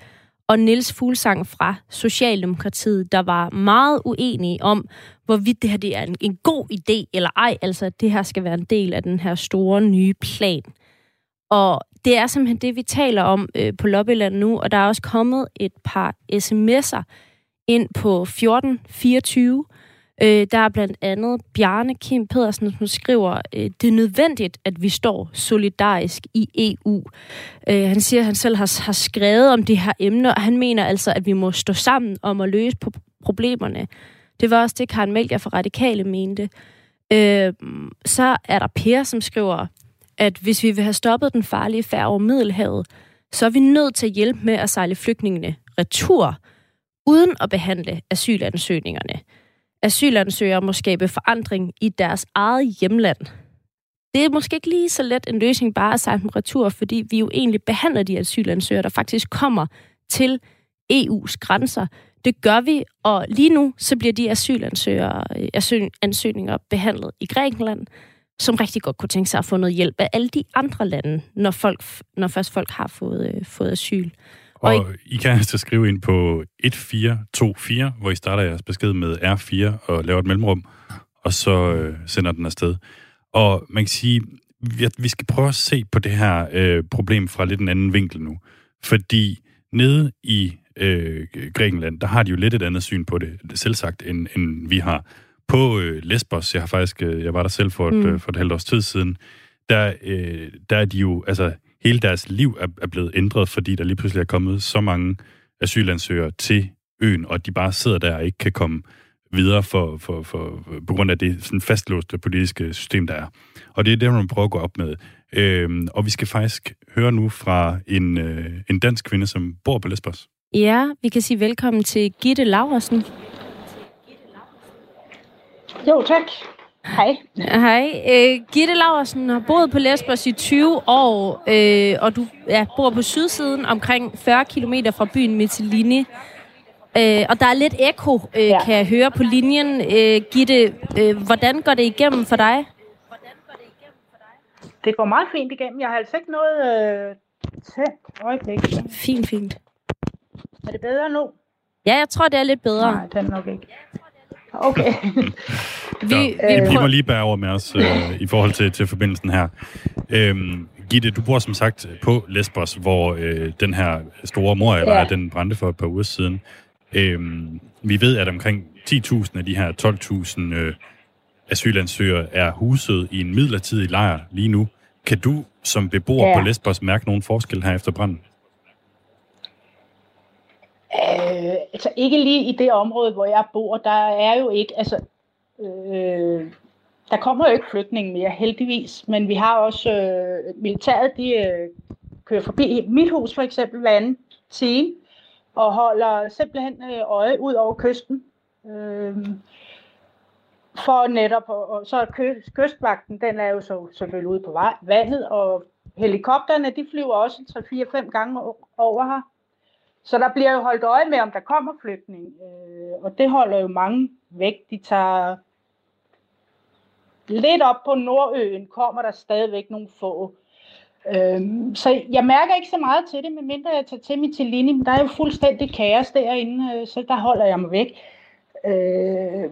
og Niels Fuglsang fra Socialdemokratiet, der var meget uenige om, hvorvidt det her det er en, en god idé eller ej, altså at det her skal være en del af den her store nye plan. Og det er simpelthen det, vi taler om øh, på Lobbyland nu, og der er også kommet et par sms'er ind på 1424, Øh, der er blandt andet Bjarne Kim Pedersen, som skriver, øh, det er nødvendigt, at vi står solidarisk i EU. Øh, han siger, at han selv har, har skrevet om det her emne, og han mener altså, at vi må stå sammen om at løse problemerne. Det var også det, Karen Melger fra Radikale mente. Øh, så er der Per, som skriver, at hvis vi vil have stoppet den farlige færd over Middelhavet, så er vi nødt til at hjælpe med at sejle flygtningene retur, uden at behandle asylansøgningerne asylansøgere må skabe forandring i deres eget hjemland. Det er måske ikke lige så let en løsning bare at sejle dem retur, fordi vi jo egentlig behandler de asylansøgere, der faktisk kommer til EU's grænser. Det gør vi, og lige nu så bliver de asylansøgere, asylansøgninger behandlet i Grækenland, som rigtig godt kunne tænke sig at få noget hjælp af alle de andre lande, når, folk, når først folk har fået, øh, fået asyl. Og, og I, I kan altså skrive ind på 1424, hvor I starter jeres besked med R4 og laver et mellemrum, og så øh, sender den afsted. Og man kan sige, at vi skal prøve at se på det her øh, problem fra lidt en anden vinkel nu. Fordi nede i øh, Grækenland, der har de jo lidt et andet syn på det, selv sagt, end, end vi har. På øh, Lesbos, jeg har faktisk, øh, jeg var der selv for et, mm. øh, for et halvt års tid siden, der, øh, der er de jo, altså hele deres liv er, er blevet ændret, fordi der lige pludselig er kommet så mange asylansøgere til øen, og de bare sidder der og ikke kan komme videre for, for, for, på grund af det sådan fastlåste politiske system, der er. Og det er det, man prøver at gå op med. Øhm, og vi skal faktisk høre nu fra en, øh, en dansk kvinde, som bor på Lesbos. Ja, vi kan sige velkommen til Gitte Laversen. Jo, tak. Hej. Hej. Øh, Gitte Laversen har boet på Lesbos i 20 år, øh, og du ja, bor på sydsiden omkring 40 km fra byen Mytilini. Øh, og der er lidt ekko, øh, ja. kan jeg høre på linjen. Øh, Gitte, øh, hvordan går det igennem for dig? Det går meget fint igennem. Jeg har altså ikke noget øh, tændt øjeblik. Fint, fint. Er det bedre nu? Ja, jeg tror, det er lidt bedre. Nej, det er nok ikke. Okay. (laughs) vi, ja, vi, vi må lige bære over med os øh, i forhold til, til forbindelsen her. Øhm, Gitte, du bor som sagt på Lesbos, hvor øh, den her store mor ja. den brændte for et par uger siden. Øhm, vi ved, at omkring 10.000 af de her 12.000 øh, asylansøgere er huset i en midlertidig lejr lige nu. Kan du som beboer ja. på Lesbos mærke nogen forskel her efter branden? Øh, altså ikke lige i det område, hvor jeg bor, der er jo ikke, altså, øh, der kommer jo ikke flygtninge mere, heldigvis, men vi har også, øh, militæret, de øh, kører forbi mit hus for eksempel hver anden time, og holder simpelthen øh, øje ud over kysten. Øh, for netop, og, så er kystvagten, den er jo så selvfølgelig ude på vej, vandet, og helikopterne, de flyver også 3-4-5 gange over her. Så der bliver jo holdt øje med, om der kommer flygtning, øh, og det holder jo mange væk. De tager lidt op på Nordøen, kommer der stadigvæk nogle få. Øhm, så jeg mærker ikke så meget til det, medmindre jeg tager til mig til men der er jo fuldstændig kaos derinde, øh, så der holder jeg mig væk. Øh,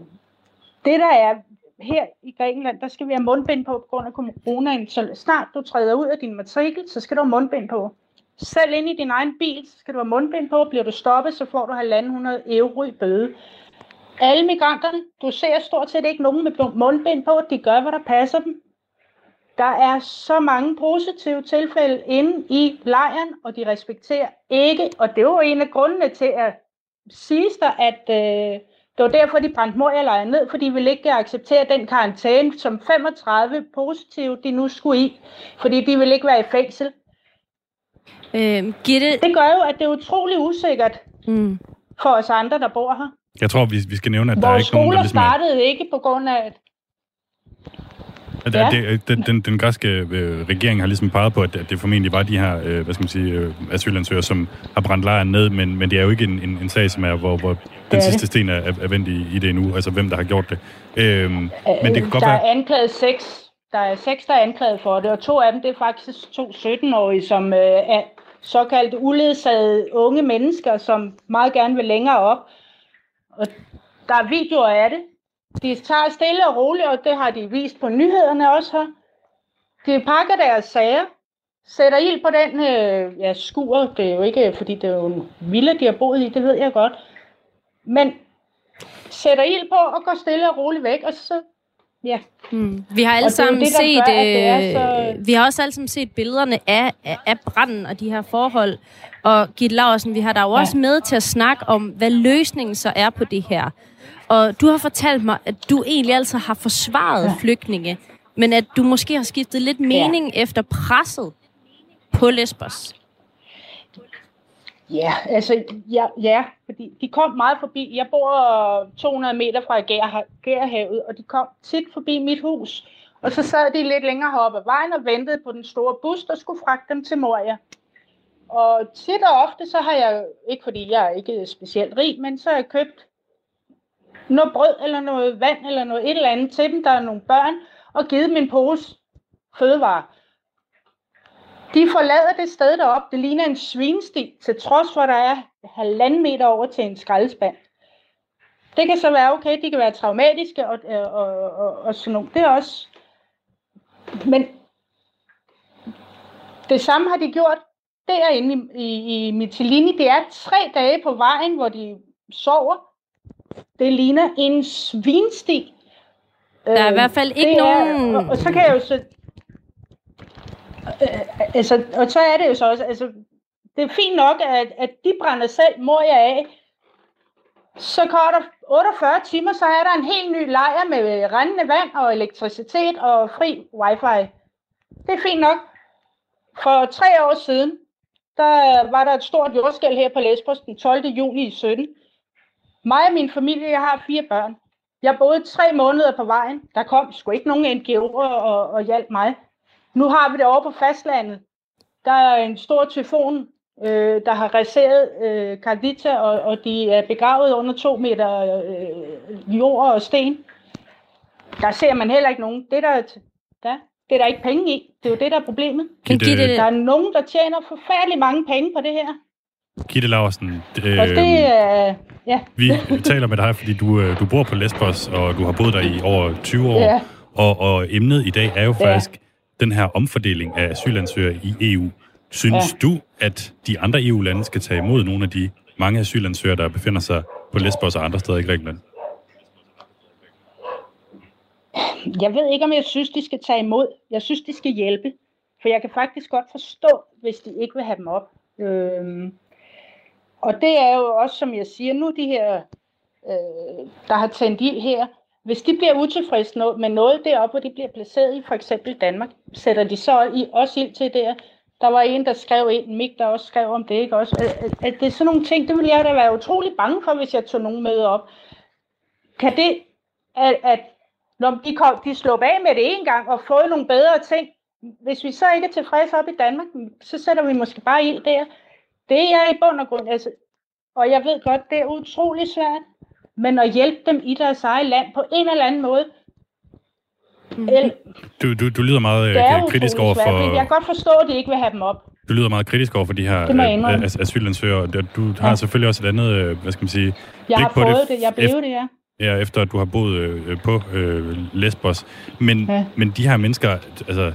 det der er her i Grækenland, der skal vi have mundbind på på grund af coronaen. Så snart du træder ud af din matrikel, så skal du have mundbind på. Selv ind i din egen bil, så skal du have mundbind på. Bliver du stoppet, så får du 1.500 euro i bøde. Alle migranterne, du ser stort set ikke nogen med mundbind på. De gør, hvad der passer dem. Der er så mange positive tilfælde inde i lejren, og de respekterer ikke. Og det var en af grundene til at sige sig, at øh, det var derfor, de brændte Moria-lejren ned, fordi de ville ikke acceptere den karantæne, som 35 positive de nu skulle i, fordi de ville ikke være i fængsel. Øh, Gitte... Det gør jo, at det er utrolig usikkert mm. for os andre, der bor her. Jeg tror, vi, vi skal nævne, at Vores der er ikke nogen, der ligesom startede ikke på grund af, at ja. det, den, den, den græske øh, regering har ligesom peget på, at, at det formentlig var de her øh, hvad skal man sige, øh, asylansøgere, som har brændt lejren ned, men, men det er jo ikke en, en, en sag, som er, hvor, hvor den sidste det. sten er, er vendt i, i det endnu, altså hvem der har gjort det. Øh, men det kan godt der være... er anklaget seks, der er seks, der er anklaget for det, og to af dem, det er faktisk to 17-årige, som øh, er såkaldt uledsagede unge mennesker, som meget gerne vil længere op. Og der er videoer af det. De tager stille og roligt, og det har de vist på nyhederne også her. De pakker deres sager, sætter ild på den øh, ja, skur. Det er jo ikke, fordi det er jo en villa, de har boet i, det ved jeg godt. Men sætter ild på og går stille og roligt væk, og så Ja. Hmm. Vi har alle sammen det, set, gør, øh, så... vi har også alle sammen set billederne af, af, af branden og de her forhold. Og Gitte Laursen, vi har der jo ja. også med til at snakke om, hvad løsningen så er på det her. Og du har fortalt mig, at du egentlig altid har forsvaret ja. flygtninge, men at du måske har skiftet lidt mening ja. efter presset på Lesbos. Ja, altså, ja, ja, fordi de kom meget forbi. Jeg bor 200 meter fra Gærhavet, og de kom tit forbi mit hus. Og så sad de lidt længere heroppe ad vejen og ventede på den store bus, der skulle fragte dem til Moria. Og tit og ofte, så har jeg, ikke fordi jeg er ikke specielt rig, men så har jeg købt noget brød eller noget vand eller noget et eller andet til dem, der er nogle børn, og givet min pose fødevarer. De forlader det sted derop. Det ligner en svinesti, til trods for, at der er halvanden meter over til en skraldespand. Det kan så være okay, de kan være traumatiske og, og, og, og, og sådan noget. Det er også... Men det samme har de gjort derinde i, i, i Mitilini. Det er tre dage på vejen, hvor de sover. Det ligner en svinsti. Der er i hvert fald ikke nogen... Er, og, og så kan jeg jo så øh, Øh, altså, og så er det jo så også, altså, det er fint nok, at, at de brænder selv Moria af. Så går der 48 timer, så er der en helt ny lejr med rendende vand og elektricitet og fri wifi. Det er fint nok. For tre år siden, der var der et stort jordskæld her på Lesbos den 12. juni i 17. Mig og min familie, jeg har fire børn. Jeg boede tre måneder på vejen. Der kom sgu ikke nogen NGO'er og, og hjalp mig. Nu har vi det over på fastlandet. Der er en stor tyfon, øh, der har raseret øh, Cardita, og, og de er begravet under to meter øh, jord og sten. Der ser man heller ikke nogen. Det der, der, det er der ikke penge i. Det er jo det, der er problemet. Kan det... Der er nogen, der tjener forfærdelig mange penge på det her. Gitte Larsen, øh, og det, øh, ja. (laughs) vi taler med dig, fordi du, øh, du bor på Lesbos, og du har boet der i over 20 år. Ja. Og, og emnet i dag er jo faktisk ja den her omfordeling af asylansøgere i EU. Synes ja. du, at de andre EU-lande skal tage imod nogle af de mange asylansøgere, der befinder sig på Lesbos og andre steder i Grækenland? Jeg ved ikke, om jeg synes, de skal tage imod. Jeg synes, de skal hjælpe. For jeg kan faktisk godt forstå, hvis de ikke vil have dem op. Øhm, og det er jo også, som jeg siger, nu de her, øh, der har tændt ild her, hvis de bliver utilfredse med noget deroppe, hvor de bliver placeret i, for eksempel Danmark, sætter de så i, også ind til der. Der var en, der skrev ind, Mik, der også skrev om det, ikke også? At, at det er sådan nogle ting, det ville jeg da være utrolig bange for, hvis jeg tog nogen med op. Kan det, at, at når de, kom, de slog af med det en gang og fået nogle bedre ting, hvis vi så ikke er tilfredse op i Danmark, så sætter vi måske bare ild der. Det er i bund og grund, altså, og jeg ved godt, det er utrolig svært, men at hjælpe dem i deres eget land på en eller anden måde. Mm. El, du, du, du lyder meget øh, kritisk over for... Jeg kan godt forstå, at de ikke vil have dem op. Du lyder meget kritisk over for de her øh, asylansøgere. Du har ja. selvfølgelig også et andet, øh, hvad skal man sige... Jeg har prøvet det, det, jeg blev det, ja. ja, efter at du har boet øh, på øh, Lesbos. Men, ja. men de her mennesker, altså,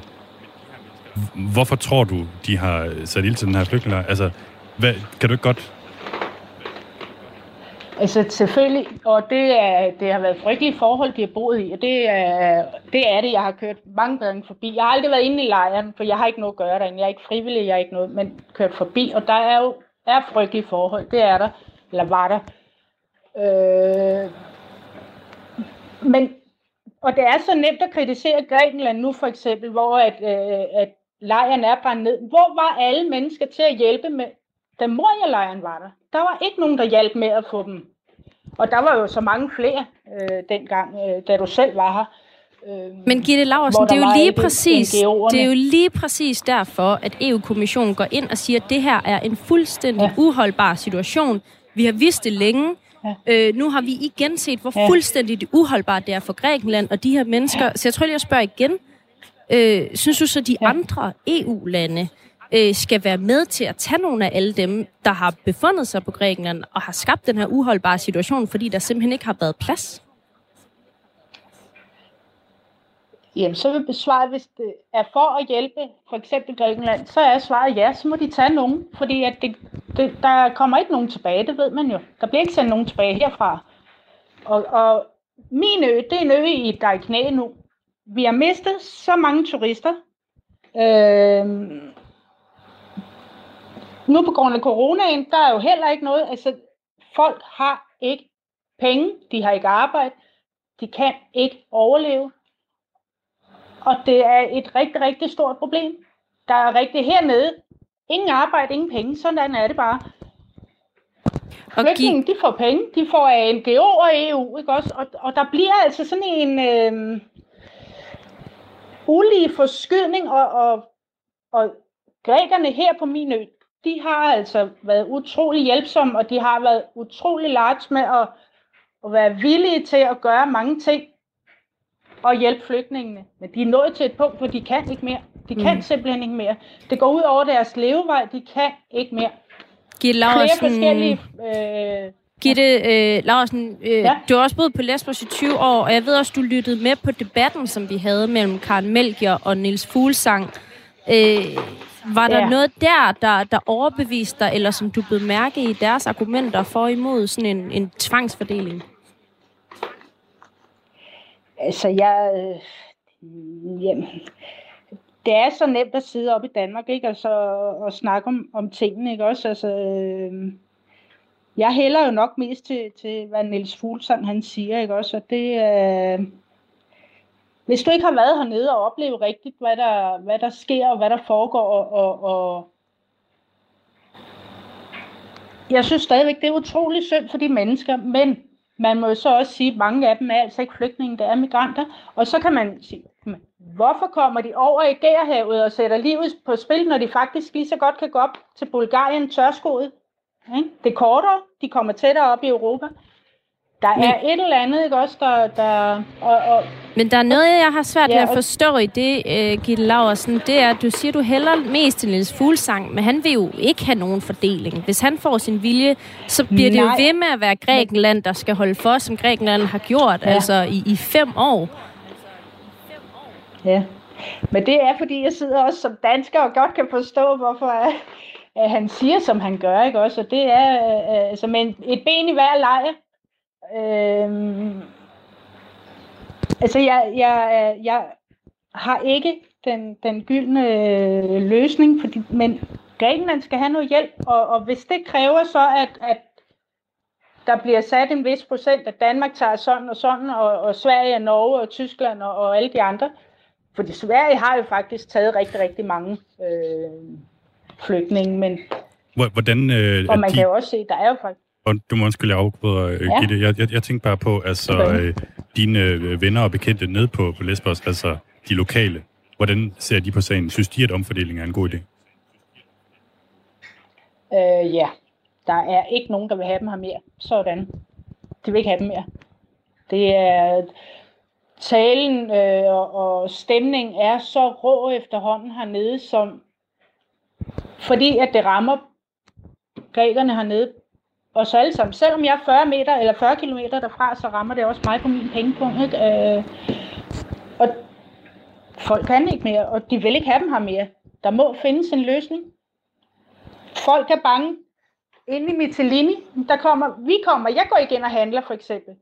hvorfor tror du, de har sat ild til den her flygtningelejr? Altså, hvad, kan du ikke godt Altså selvfølgelig, og det, er, det har været frygtelige forhold, de har boet i, og det er, det er det. Jeg har kørt mange gange forbi. Jeg har aldrig været inde i lejren, for jeg har ikke noget at gøre derinde. Jeg er ikke frivillig, jeg er ikke noget, men kørt forbi, og der er jo er frygtelige forhold. Det er der, eller var der. Øh, men, og det er så nemt at kritisere Grækenland nu for eksempel, hvor at, øh, at lejren er brændt ned. Hvor var alle mennesker til at hjælpe med, da Moria-lejren var der? Der var ikke nogen, der hjalp med at få dem. Og der var jo så mange flere øh, dengang, øh, da du selv var her. Øh, Men Gitte Laversen, det er, jo lige præcis, det er jo lige præcis derfor, at EU-kommissionen går ind og siger, at det her er en fuldstændig ja. uholdbar situation. Vi har vidst det længe. Ja. Øh, nu har vi igen set, hvor ja. fuldstændig uholdbart det er for Grækenland og de her mennesker. Ja. Så jeg tror lige, jeg spørger igen. Øh, synes du så, de ja. andre EU-lande øh, skal være med til at tage nogle af alle dem, der har befundet sig på Grækenland og har skabt den her uholdbare situation, fordi der simpelthen ikke har været plads? Jamen, så vil besvaret, hvis det er for at hjælpe for eksempel Grækenland, så er svaret ja, så må de tage nogen, fordi at det, det, der kommer ikke nogen tilbage, det ved man jo. Der bliver ikke sendt nogen tilbage herfra. Og, og min ø, det er en ø, i, der er i knæ nu. Vi har mistet så mange turister. Øh, nu på grund af coronaen, der er jo heller ikke noget, altså folk har ikke penge, de har ikke arbejde, de kan ikke overleve. Og det er et rigtig, rigtig stort problem. Der er rigtig hernede, ingen arbejde, ingen penge, sådan er det bare. Flygtningen, de får penge, de får af NGO og EU, ikke også? Og, og der bliver altså sådan en øh, ulige forskydning, og, og, og grækerne her på min ø, de har altså været utrolig hjælpsomme, og de har været utrolig large med at, at være villige til at gøre mange ting og hjælpe flygtningene. Men de er nået til et punkt, hvor de kan ikke mere. De kan mm. simpelthen ikke mere. Det går ud over deres levevej. De kan ikke mere. Gitte Larsen, Flere forskellige... Øh, Gitte øh, Larsen, øh, ja? du har også boet på Lesbos i 20 år, og jeg ved også, du lyttede med på debatten, som vi havde mellem Karen Melchior og Nils Fuglsang. Øh, var der ja. noget der, der, der overbeviste dig, eller som du blev mærke i deres argumenter for imod sådan en, en tvangsfordeling? Altså, jeg... Øh, jamen, det er så nemt at sidde op i Danmark, ikke? Altså, og snakke om, om tingene, ikke også? Altså, øh, jeg hælder jo nok mest til, til hvad Niels Fuglsang han siger, ikke også? Og det, øh, hvis du ikke har været hernede og oplevet rigtigt, hvad der, hvad der sker og hvad der foregår, og, og, og jeg synes stadigvæk, det er utrolig synd for de mennesker, men man må jo så også sige, at mange af dem er altså ikke flygtninge, der er migranter. Og så kan man sige, hvorfor kommer de over i Gærhavet og sætter livet på spil, når de faktisk lige så godt kan gå op til Bulgarien tørskoet? Det er kortere, de kommer tættere op i Europa. Der er men, et eller andet, ikke også, der... der og, og, men der er noget, jeg har svært ja, ved at forstå i det, uh, Gitte Laversen, det er, at du siger, du hælder mest til Niels Fuglsang, men han vil jo ikke have nogen fordeling. Hvis han får sin vilje, så bliver Nej. det jo ved med at være Grækenland, der skal holde for, som Grækenland har gjort, ja. altså i, i fem år. Ja, men det er, fordi jeg sidder også som dansker og godt kan forstå, hvorfor at han siger, som han gør, ikke også? Og det er uh, altså med et ben i hver lejr, Øhm, altså, jeg, jeg, jeg har ikke den, den gyldne øh, løsning, fordi, men Grækenland skal have noget hjælp, og, og hvis det kræver så, at, at der bliver sat en vis procent, at Danmark tager sådan og sådan, og, og Sverige og Norge og Tyskland og, og alle de andre, fordi Sverige har jo faktisk taget rigtig, rigtig mange øh, flygtninge, men Hvordan, øh, og man de... kan jo også se, der er jo faktisk og du må undskylde, jeg afbryder, øh, ja. Gitte. Jeg, jeg, jeg tænkte bare på, altså, okay. øh, dine øh, venner og bekendte ned på, på Lesbos, altså de lokale, hvordan ser de på sagen? Synes de, at omfordeling er en god idé? Øh, ja. Der er ikke nogen, der vil have dem her mere. Sådan. De vil ikke have dem mere. Det er... Talen øh, og, og stemningen er så rå efterhånden hernede, som fordi at det rammer grækerne hernede os alle sammen. Selvom jeg er 40 meter eller 40 km derfra, så rammer det også mig på min pengepunkt. Ikke? Øh, og folk kan ikke mere, og de vil ikke have dem her mere. Der må findes en løsning. Folk er bange. Inde i Michelini, der kommer, vi kommer, jeg går igen og handler for eksempel.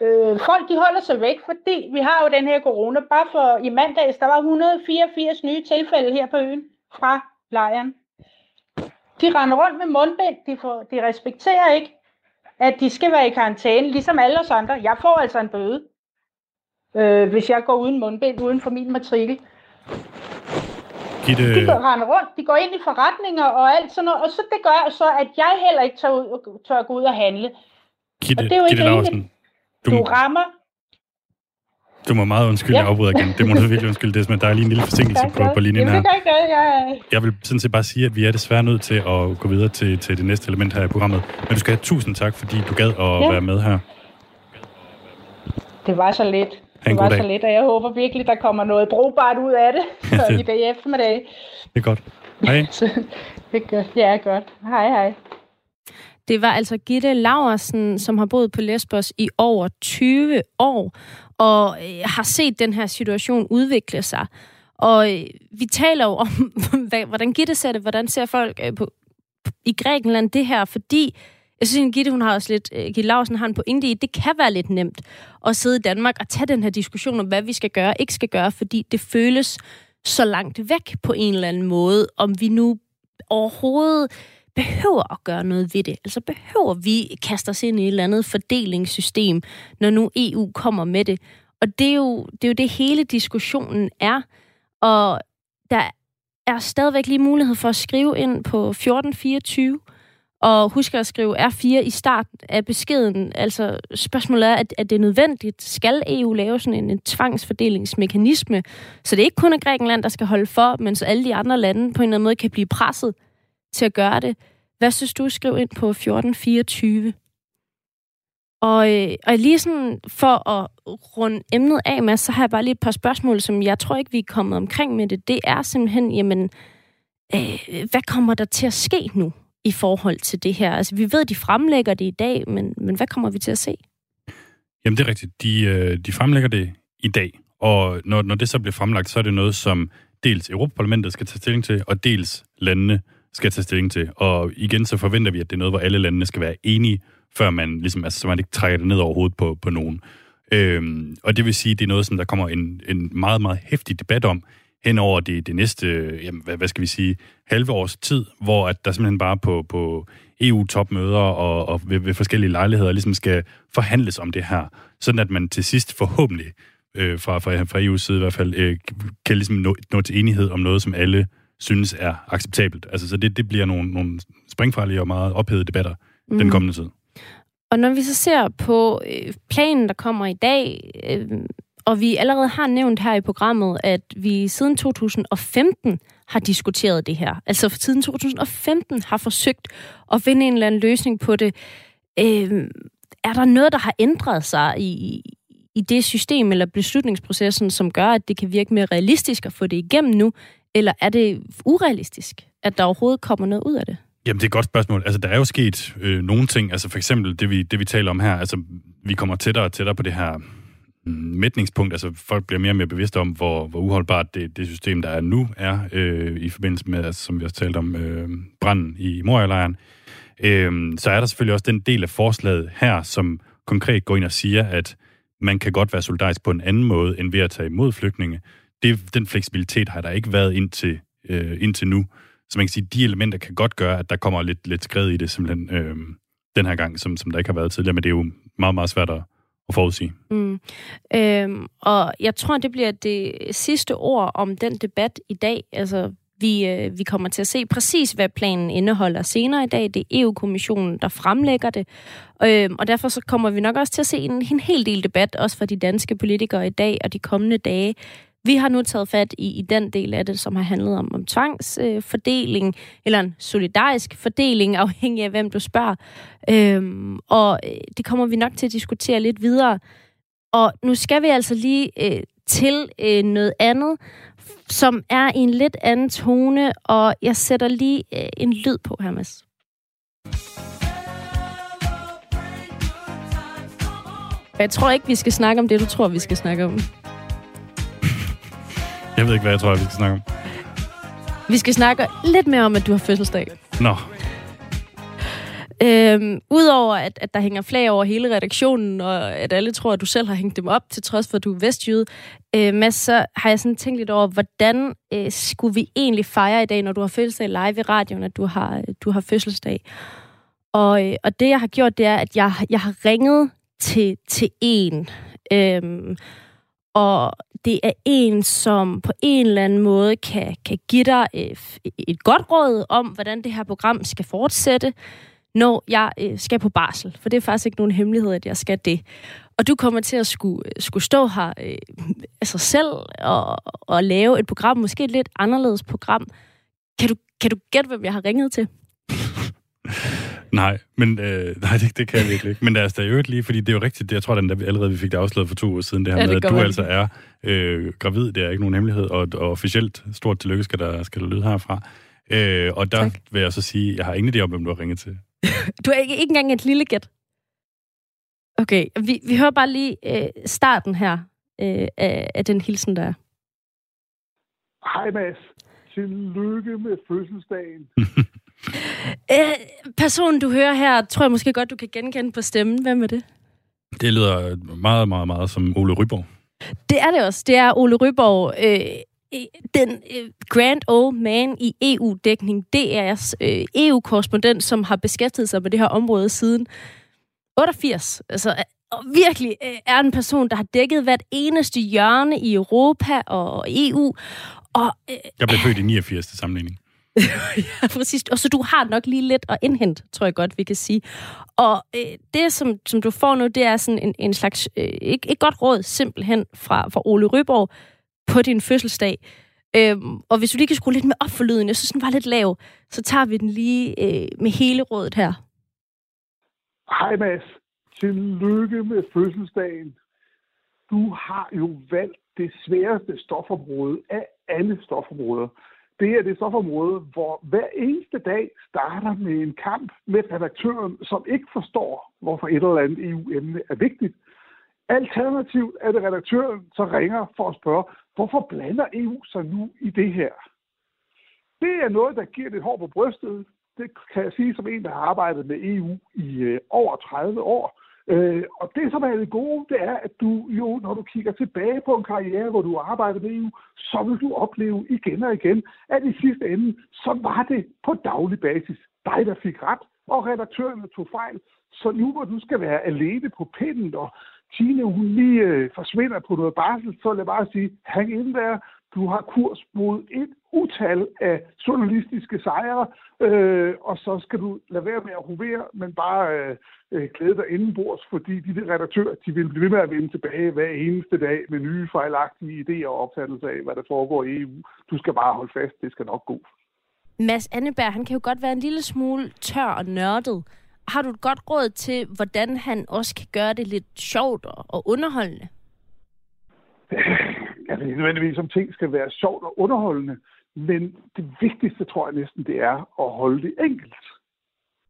Øh, folk de holder sig væk, fordi vi har jo den her corona. Bare for i mandags, der var 184 nye tilfælde her på øen fra lejren. De render rundt med mundbind, de, får, de respekterer ikke, at de skal være i karantæne, ligesom alle os andre. Jeg får altså en bøde, øh, hvis jeg går uden mundbind, uden for min matrikel. Gitte, De går render rundt, de går ind i forretninger og alt sådan noget, og så det gør så, at jeg heller ikke tør, ud, tør gå ud og handle. Gitte, og det er jo ikke Gitte. Larsen, du, Du rammer. Du må meget undskylde, Ja. jeg afbryder igen. Det må du virkelig undskylde. Det er simpelthen, der er lige en lille forsinkelse på, på linjen Jamen, her. det gør. Jeg, Jeg vil sådan set bare sige, at vi er desværre nødt til at gå videre til, til det næste element her i programmet. Men du skal have tusind tak, fordi du gad at Ja. være med her. det var så en Det var god så dag. let, og jeg håber virkelig, der kommer noget brugbart ud af det Ja, det- i dag eftermiddag. Det er godt. Hej. (laughs) Det gør, ja, godt. Hej, hej. Det var altså Gitte Laversen, som har boet på Lesbos i over 20 år, og øh, har set den her situation udvikle sig. Og øh, vi taler jo om, (laughs) hvad, hvordan Gitte ser det, hvordan ser folk øh, på, i Grækenland det her, fordi jeg synes, at Gitte, hun har også lidt, øh, Gitte Larsen har en pointe i, det kan være lidt nemt at sidde i Danmark og tage den her diskussion om, hvad vi skal gøre og ikke skal gøre, fordi det føles så langt væk på en eller anden måde, om vi nu overhovedet behøver at gøre noget ved det. Altså behøver vi kaste os ind i et eller andet fordelingssystem, når nu EU kommer med det. Og det er jo det, er jo det hele diskussionen er. Og der er stadigvæk lige mulighed for at skrive ind på 1424, og husk at skrive R4 i starten af beskeden. Altså spørgsmålet er, at, at det er nødvendigt. Skal EU lave sådan en, en tvangsfordelingsmekanisme, så det er ikke kun er Grækenland, der skal holde for, men så alle de andre lande på en eller anden måde kan blive presset til at gøre det. Hvad synes du? Skriv ind på 1424. Og, øh, og lige sådan for at runde emnet af, med, så har jeg bare lige et par spørgsmål, som jeg tror ikke, vi er kommet omkring med det. Det er simpelthen, jamen, øh, hvad kommer der til at ske nu i forhold til det her? Altså, vi ved, de fremlægger det i dag, men, men hvad kommer vi til at se? Jamen, det er rigtigt. De, øh, de fremlægger det i dag. Og når, når det så bliver fremlagt, så er det noget, som dels Europaparlamentet skal tage stilling til, og dels landene skal tage stilling til. Og igen, så forventer vi, at det er noget, hvor alle landene skal være enige, før man ligesom, altså, så man ikke trækker det ned over hovedet på, på nogen. Øhm, og det vil sige, at det er noget, som der kommer en, en meget, meget hæftig debat om hen over det, det næste, jamen, hvad, hvad skal vi sige, halve års tid, hvor at der simpelthen bare på, på EU-topmøder og, og ved, ved forskellige lejligheder ligesom skal forhandles om det her, sådan at man til sidst forhåbentlig øh, fra, fra, fra EU's side i hvert fald, øh, kan ligesom nå, nå til enighed om noget, som alle synes er acceptabelt. Altså, så det, det bliver nogle, nogle springfarlige og meget ophedede debatter mm. den kommende tid. Og når vi så ser på øh, planen, der kommer i dag, øh, og vi allerede har nævnt her i programmet, at vi siden 2015 har diskuteret det her. Altså siden 2015 har forsøgt at finde en eller anden løsning på det. Øh, er der noget, der har ændret sig i, i det system eller beslutningsprocessen, som gør, at det kan virke mere realistisk at få det igennem nu? Eller er det urealistisk, at der overhovedet kommer noget ud af det? Jamen, det er et godt spørgsmål. Altså, der er jo sket øh, nogle ting. Altså, for eksempel det vi, det, vi taler om her. Altså, vi kommer tættere og tættere på det her mm, mætningspunkt. Altså, folk bliver mere og mere bevidste om, hvor, hvor uholdbart det, det system, der er nu, er øh, i forbindelse med, altså, som vi også talte om, øh, branden i Moria-lejren. Øh, så er der selvfølgelig også den del af forslaget her, som konkret går ind og siger, at man kan godt være solidarisk på en anden måde, end ved at tage imod flygtninge. Det, den fleksibilitet har der ikke været indtil, øh, indtil nu. Så man kan sige, at de elementer kan godt gøre, at der kommer lidt, lidt skred i det simpelthen øh, den her gang, som, som der ikke har været tidligere, men det er jo meget, meget svært at, at forudsige. Mm. Øhm, og jeg tror, det bliver det sidste ord om den debat i dag. Altså, vi, øh, vi kommer til at se præcis, hvad planen indeholder senere i dag. Det er EU-kommissionen, der fremlægger det. Øhm, og derfor så kommer vi nok også til at se en, en hel del debat, også fra de danske politikere i dag og de kommende dage. Vi har nu taget fat i, i den del af det, som har handlet om, om tvangsfordeling, øh, eller en solidarisk fordeling, afhængig af hvem du spørger. Øhm, og øh, det kommer vi nok til at diskutere lidt videre. Og nu skal vi altså lige øh, til øh, noget andet, som er i en lidt anden tone, og jeg sætter lige øh, en lyd på her, Mads. Jeg tror ikke, vi skal snakke om det, du tror, vi skal snakke om. Jeg ved ikke, hvad jeg tror, vi skal snakke om. Vi skal snakke lidt mere om, at du har fødselsdag. Nå, Øhm, Udover at, at der hænger flag over hele redaktionen, og at alle tror, at du selv har hængt dem op, til trods for, at du er vestjyde, øh, Mads, så har jeg sådan tænkt lidt over, hvordan øh, skulle vi egentlig fejre i dag, når du har fødselsdag live i radioen, at du har, du har fødselsdag. Og, øh, og det, jeg har gjort, det er, at jeg, jeg har ringet til, til en. Øhm, og det er en, som på en eller anden måde kan, kan give dig et godt råd om, hvordan det her program skal fortsætte, når jeg øh, skal på barsel. For det er faktisk ikke nogen hemmelighed, at jeg skal det. Og du kommer til at skulle, øh, skulle stå her øh, altså selv og, og lave et program, måske et lidt anderledes program. Kan du, kan du gætte, hvem jeg har ringet til? (laughs) nej, men øh, (laughs) nej, det, det kan jeg virkelig ikke. Men der er jo ikke lige, fordi det er jo rigtigt, det, jeg tror, den der, allerede vi fik det afsløret for to uger siden, det her Ja, det med, at du altså er øh, gravid, det er ikke nogen hemmelighed, og, og officielt stort tillykke skal der, skal der lyde herfra. Øh, og der Tak. vil jeg så sige, jeg har ingen idé om, hvem du har ringet til. (laughs) Du har ikke, ikke engang et lille gæt. Okay, vi, vi hører bare lige øh, starten her øh, af, af den hilsen, der er. Hej Mads. Tillykke med fødselsdagen. (laughs) Øh, personen, du hører her, tror jeg måske godt, du kan genkende på stemmen. Hvem er det? Det lyder meget, meget, meget som Ole Ryborg. Det er det også. Det er Ole Ryborg, øh, den øh, grand old man i EU-dækning. DR's øh, EU-korrespondent, som har beskæftiget sig med det her område siden 88. Altså, øh, og virkelig øh, er en person, der har dækket hvert eneste hjørne i Europa og EU. Og øh, Jeg blev født i 89 til sammenligning. (laughs) Ja, præcis. Og så du har nok lige lidt at indhente, tror jeg godt, vi kan sige. Og øh, det, som, som du får nu, det er sådan en, en slags, øh, ikke, et godt råd simpelthen fra, fra Ole Ryborg på din fødselsdag. Øhm, og hvis du lige kan skrue lidt med op for lyden, jeg synes, den var lidt lav, så tager vi den lige øh, med hele rådet her. Hej Mads. Tillykke med fødselsdagen. Du har jo valgt det sværeste stofområde af alle stofområder. Det er det stofområde, hvor hver eneste dag starter med en kamp med redaktøren, som ikke forstår, hvorfor et eller andet EU-emne er vigtigt. Alternativt er det redaktøren, som ringer for at spørge, hvorfor blander EU sig nu i det her? Det er noget, der giver det hår på brystet. Det kan jeg sige som en, der har arbejdet med EU i øh, over 30 år. Øh, og det, som er det gode, det er, at du jo, når du kigger tilbage på en karriere, hvor du arbejder med EU, så vil du opleve igen og igen, at i sidste ende, så var det på daglig basis dig, der fik ret, og redaktørerne tog fejl. Så nu, hvor du skal være alene på pinden, og Tine, hun lige øh, forsvinder på noget barsel, så lad bare sige, hang ind der. Du har kurs mod et utal af journalistiske sejre, øh, og så skal du lade være med at hovere, men bare øh, øh, glæde dig indenbords, fordi de der redaktører, de vil blive ved med at vende tilbage hver eneste dag med nye fejlagtige idéer og opfattelser af, hvad der foregår i EU. Du skal bare holde fast, det skal nok gå. Mads Anneberg, han kan jo godt være en lille smule tør og nørdet. Har du et godt råd til, hvordan han også kan gøre det lidt sjovt og underholdende? jeg ved ikke nødvendigvis, om ting skal være sjovt og underholdende, men det vigtigste, tror jeg næsten, det er at holde det enkelt.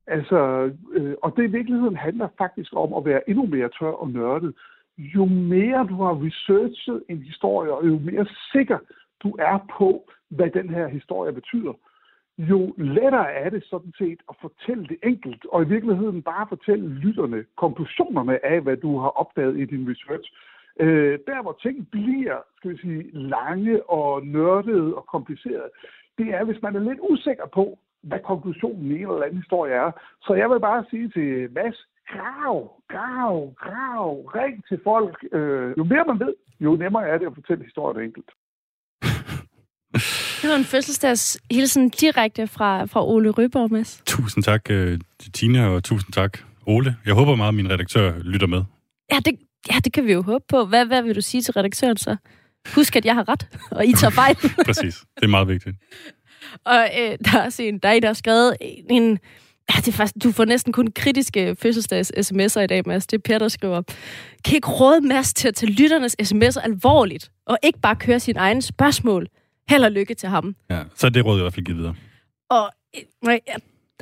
Altså, øh, og det i virkeligheden handler faktisk om at være endnu mere tør og nørdet. Jo mere du har researchet en historie, og jo mere sikker du er på, hvad den her historie betyder, jo lettere er det sådan set at fortælle det enkelt, og i virkeligheden bare fortælle lytterne konklusionerne af, hvad du har opdaget i din research. Øh, der, hvor ting bliver, skal vi sige, lange og nørdede og komplicerede, det er, hvis man er lidt usikker på, hvad konklusionen i en eller anden historie er. Så jeg vil bare sige til Mads, grav, grav, grav, ring til folk. Øh, jo mere man ved, jo nemmere er det at fortælle historien enkelt. Det var en fødselsdagshilsen direkte fra, fra Ole Ryborg, Mads. Tusind tak øh, Tina, og tusind tak, Ole. Jeg håber meget, at min redaktør lytter med. Ja, det, ja, det kan vi jo håbe på. Hvad, hvad vil du sige til redaktøren så? Husk, at jeg har ret, (laughs) og I tager fejl. (laughs) Præcis. Det er meget vigtigt. (laughs) og øh, der er også en, der, er en, der har skrevet en... Ja, det er faktisk, du får næsten kun kritiske fødselsdags sms'er i dag, Mads. Det er Per, der skriver. Kan ikke råde Mads til at tage lytternes sms'er alvorligt, og ikke bare køre sine egne spørgsmål? Held og lykke til ham. Ja, så er det råd i hvert fald givet videre. Og øh, jeg-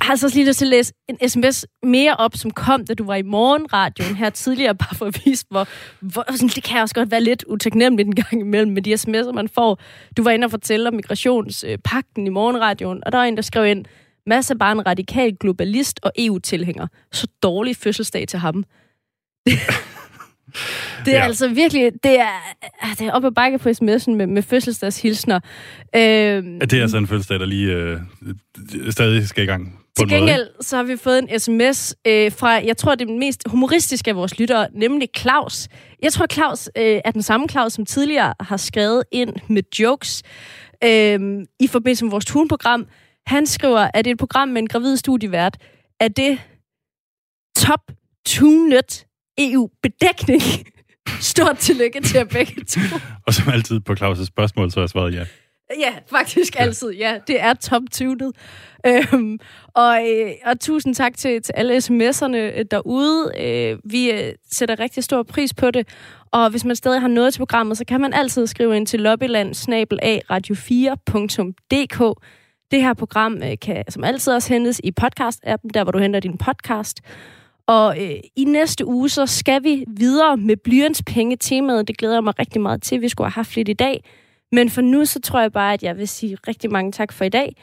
har altså også lige lyst til at læse en sms mere op, som kom, da du var i morgenradioen her tidligere, bare for at vise, hvor, hvor sådan, det kan også godt være lidt utaknemmeligt en gang imellem med de sms'er, man får. Du var inde og fortælle om migrationspakten i morgenradioen, og der var en, der skrev ind, masser bare en radikal globalist og EU-tilhænger. Så dårlig fødselsdag til ham. (laughs) Det er ja. altså virkelig, det er, det er op ad bakke på sms'en med, med fødselsdagshilsner. Øhm, det er altså en fødselsdag, der lige øh, stadig skal i gang. Til gengæld måde, så har vi fået en sms øh, fra, jeg tror, det er den mest humoristiske af vores lyttere, nemlig Claus. Jeg tror, Claus øh, er den samme Claus, som tidligere har skrevet ind med jokes øh, i forbindelse med vores tunprogram. Han skriver, at det er et program med en gravid studievært. Er det top tunet EU-bedækning. (laughs) Stort tillykke til jer begge to. (laughs) Og som altid på Claus' spørgsmål, så har jeg svaret ja. Ja, faktisk ja. altid. Ja, det er top-tunet. Øhm, og, øh, og tusind tak til, til alle sms'erne øh, derude. Øh, vi øh, sætter rigtig stor pris på det. Og hvis man stadig har noget til programmet, så kan man altid skrive ind til lobbyland radio4.dk. Det her program øh, kan som altid også hentes i podcast-appen, der hvor du henter din podcast. Og øh, i næste uge, så skal vi videre med blyantspenge temaet. Det glæder jeg mig rigtig meget til. Vi skulle have haft lidt i dag. Men for nu, så tror jeg bare, at jeg vil sige rigtig mange tak for i dag.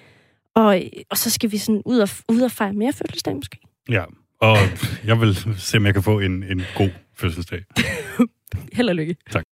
Og, og så skal vi sådan ud og, ud og fejre mere fødselsdag måske. Ja, og jeg vil se, om jeg kan få en, en god fødselsdag. (laughs) Held og lykke. Tak.